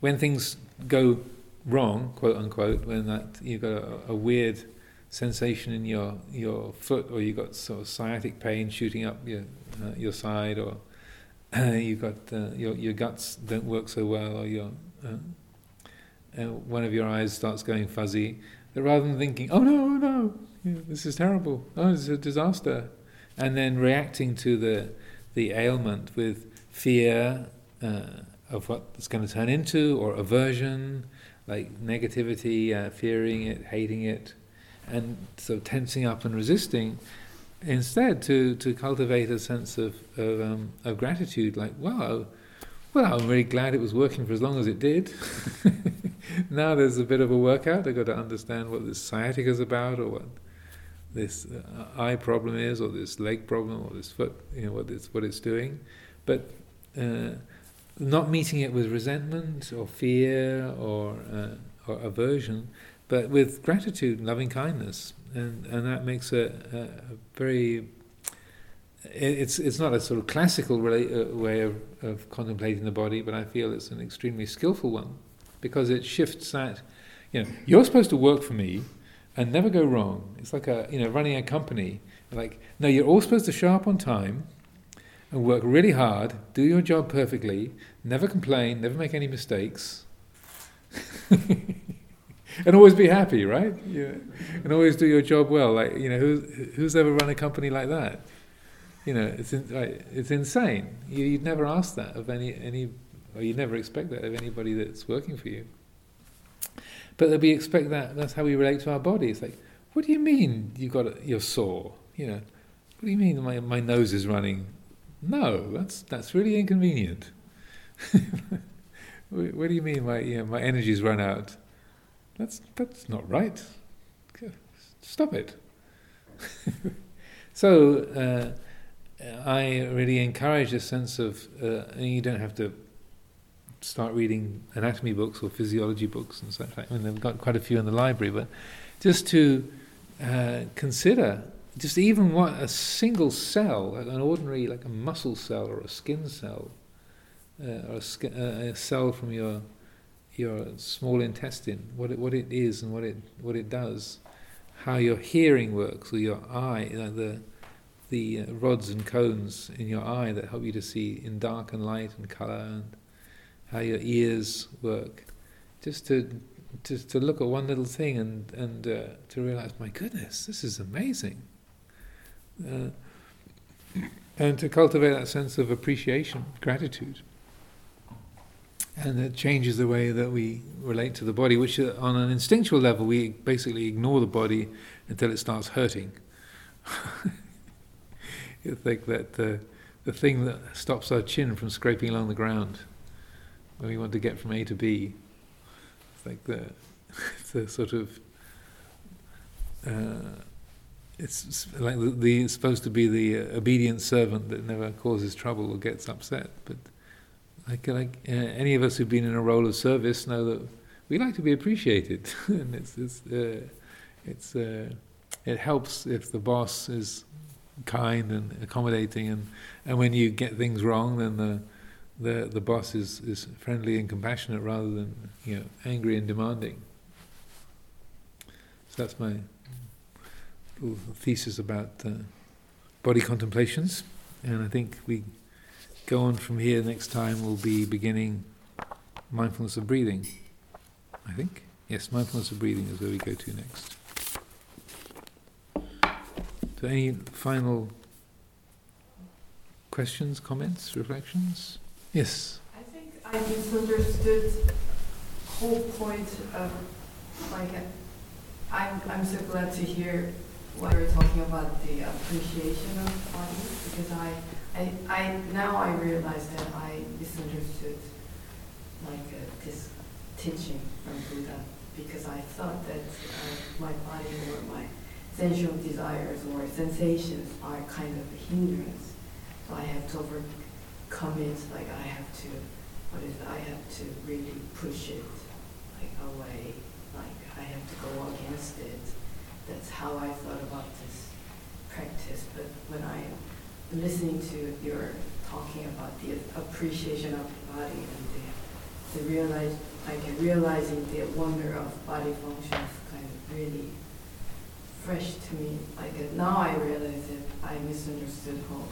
When things go wrong, quote unquote, when that you've got a, a weird sensation in your your foot, or you've got sort of sciatic pain shooting up your uh, your side, or uh, you got uh, your your guts don't work so well, or your uh, uh, one of your eyes starts going fuzzy. That rather than thinking, "Oh no, oh no, this is terrible, oh this is a disaster," and then reacting to the the ailment with fear uh, of what it's going to turn into, or aversion, like negativity, fearing it, hating it and so tensing up and resisting, instead to, to cultivate a sense of of, um, of gratitude, like wow, well I'm really glad it was working for as long as it did. now there's a bit of a workout. I've got to understand what this sciatica is about, or what this uh, eye problem is, or this leg problem, or this foot, you know, what it's what it's doing, but. Uh, not meeting it with resentment or fear or, uh, or aversion, but with gratitude and loving kindness, and and that makes a, a, a very it's it's not a sort of classical rela- uh, way of, of contemplating the body, but I feel it's an extremely skillful one because it shifts that. You know, you're supposed to work for me and never go wrong. It's like a you know running a company. Like no, you're all supposed to show up on time and work really hard, do your job perfectly, never complain, never make any mistakes. and always be happy, right? Yeah. And always do your job well. Like you know, who's who's ever run a company like that? You know, it's in, like, it's insane. You, would never ask that of any any, or you never expect that of anybody that's working for you. But we expect that. That's how we relate to our body. It's like, what do you mean you got a, you're sore? You know, what do you mean my my nose is running? No, that's that's really inconvenient. what do you mean my you know, my energy's run out? That's that's not right. Stop it. so uh, I really encourage a sense of uh, you don't have to start reading anatomy books or physiology books and such like. I mean, they've got quite a few in the library, but just to uh, consider just even what a single cell, like an ordinary, like a muscle cell or a skin cell, uh, or a, uh, a, cell from your your small intestine, what it, what it is and what it what it does, how your hearing works or your eye, you know, the the uh, rods and cones in your eye that help you to see in dark and light and color, and how your ears work, just to just to look at one little thing and and uh, to realize, my goodness, this is amazing. Uh, and to cultivate that sense of appreciation, gratitude. And it changes the way that we relate to the body, which uh, on an instinctual level we basically ignore the body until it starts hurting. you think that the, the thing that stops our chin from scraping along the ground when we want to get from A to B, it's like the, the sort of uh, it's like the, the supposed to be the uh, obedient servant that never causes trouble or gets upset. But like like uh, any of us who've been in a role of service know that we like to be appreciated, and it's it's uh, it's uh, it helps if the boss is kind and accommodating, and and when you get things wrong, then the the the boss is is friendly and compassionate rather than you know angry and demanding. So that's my thesis about uh, body contemplations, and I think we go on from here. Next time we'll be beginning mindfulness of breathing. I think yes, mindfulness of breathing is where we go to next. So, any final questions, comments, reflections? Yes. I think I misunderstood whole point of like. I'm I'm so glad to hear what you were talking about the appreciation of body because I, I, I now I realize that I misunderstood like uh, this teaching from Buddha because I thought that uh, my body or my sensual desires or sensations are kind of a hindrance. So I have to overcome it. Like I have to, what is it? I have to really push it like away. Like I have to go against it that's how I thought about this practice. But when I'm listening to your talking about the appreciation of the body and the, the realize, like realizing the wonder of body functions kind of really fresh to me. Like now I realize that I misunderstood home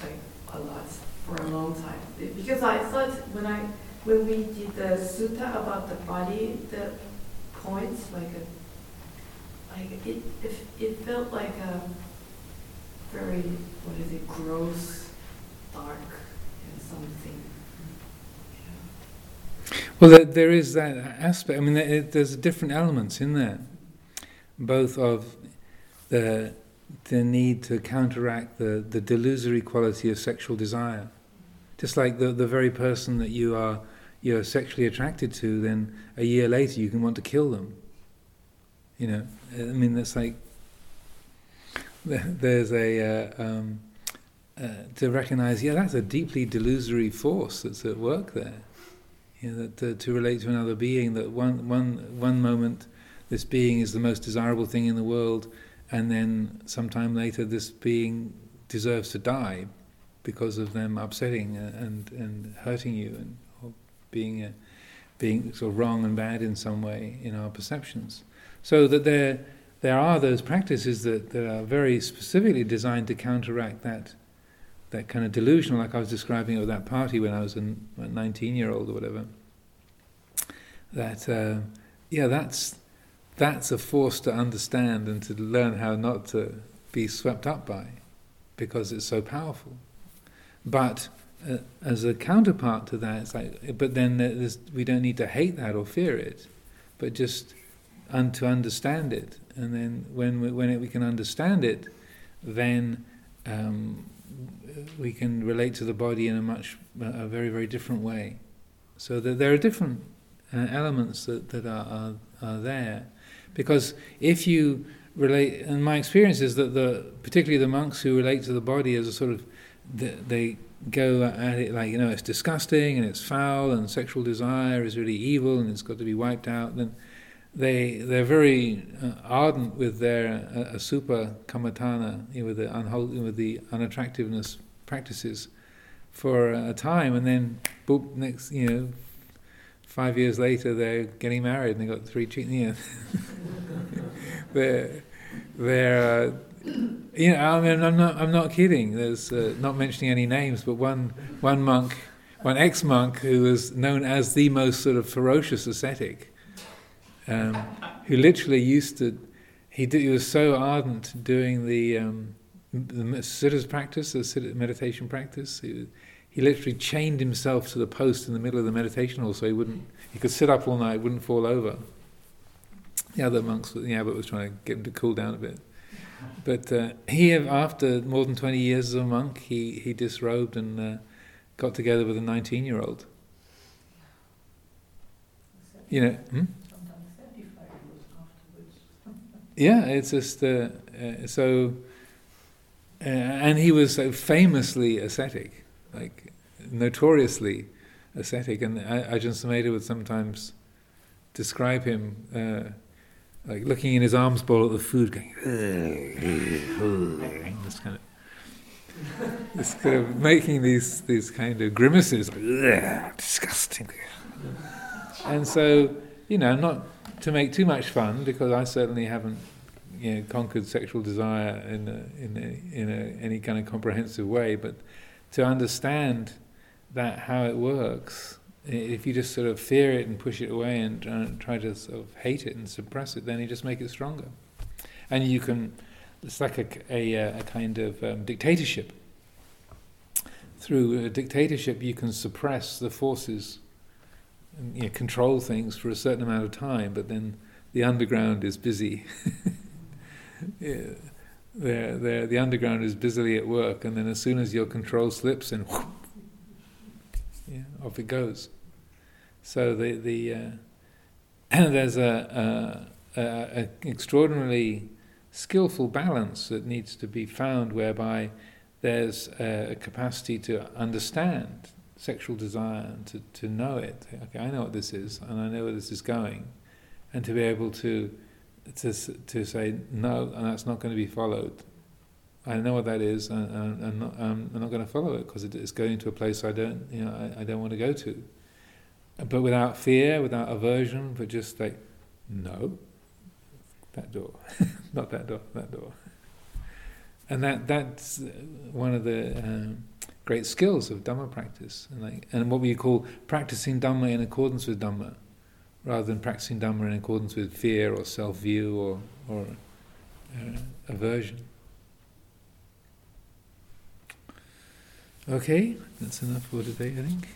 like a lot for a long time because I thought when I when we did the sutta about the body, the points like a like it, it, it felt like a very, what is it, gross, dark, and something. Well, there, there is that aspect. I mean, there, there's different elements in there, both of the the need to counteract the, the delusory quality of sexual desire. Just like the, the very person that you are you're sexually attracted to, then a year later you can want to kill them. You know, I mean, it's like there's a uh, um, uh, to recognize, yeah, that's a deeply delusory force that's at work there. You know, that to, to relate to another being, that one one one moment this being is the most desirable thing in the world, and then sometime later this being deserves to die because of them upsetting and and hurting you and being a, being sort of wrong and bad in some way in our perceptions. So that there there are those practices that, that are very specifically designed to counteract that that kind of delusion, like I was describing at that party when I was a 19 year old or whatever. That uh, yeah, that's that's a force to understand and to learn how not to be swept up by, because it's so powerful. But uh, as a counterpart to that, it's like, but then we don't need to hate that or fear it, but just un- to understand it. And then when we, when it, we can understand it, then um, we can relate to the body in a much, a very, very different way. So that there are different uh, elements that, that are, are, are there. Because if you relate, and my experience is that the, particularly the monks who relate to the body as a sort of, they go at it like you know it's disgusting and it's foul and sexual desire is really evil and it's got to be wiped out, then they they're very uh, ardent with their uh, asubha kammatthana, you know, with the with the unattractiveness practices for a time, and then boop, next you know five years later they're getting married and they got three children. You know, they're they're uh, you know, I mean, I'm not, I'm not kidding. There's uh, not mentioning any names, but one, one monk, one ex-monk who was known as the most sort of ferocious ascetic, um, who literally used to, he, did, he was so ardent doing the, um, the siddhas practice, the meditation practice. He, he literally chained himself to the post in the middle of the meditation hall so he wouldn't, he could sit up all night, wouldn't fall over. The other monks, the abbot was trying to get him to cool down a bit. But uh, he, after more than 20 years as a monk, he, he disrobed and uh, got together with a 19 year old. You know, hmm? Yeah, it's just uh, uh so, uh, and he was famously ascetic, like notoriously ascetic, and Ajahn Sumedho would sometimes describe him uh, like looking in his alms bowl at the food, going, this kind of, this kind of making these these kind of grimaces, disgusting. And so, you know, not to make too much fun because I certainly haven't, you know, conquered sexual desire in a, in a, in a, any kind of comprehensive way, but to understand that how it works if you just sort of fear it and push it away and try to sort of hate it and suppress it, then you just make it stronger. And you can, it's like a, a, a kind of um, dictatorship. Through a dictatorship, you can suppress the forces, and, you know, control things for a certain amount of time, but then the underground is busy. yeah. They're, they're, the underground is busily at work, and then as soon as your control slips, and whoop, yeah, off it goes. So the the uh, there's a, a, a, extraordinarily skillful balance that needs to be found, whereby there's a capacity to understand sexual desire and to, to know it. Okay, I know what this is, and I know where this is going, and to be able to to to say no, and that's not going to be followed. I know what that is, and, and, and not, I'm not going to follow it because it's going to a place I don't, you know, I, I don't want to go to but without fear, without aversion, but just like, no, that door, not that door, that door. And that that's one of the um, great skills of Dhamma practice, and, like, and what we call practicing Dhamma in accordance with Dhamma, rather than practicing Dhamma in accordance with fear or self-view or, or uh, aversion. Okay, that's enough for today, I think.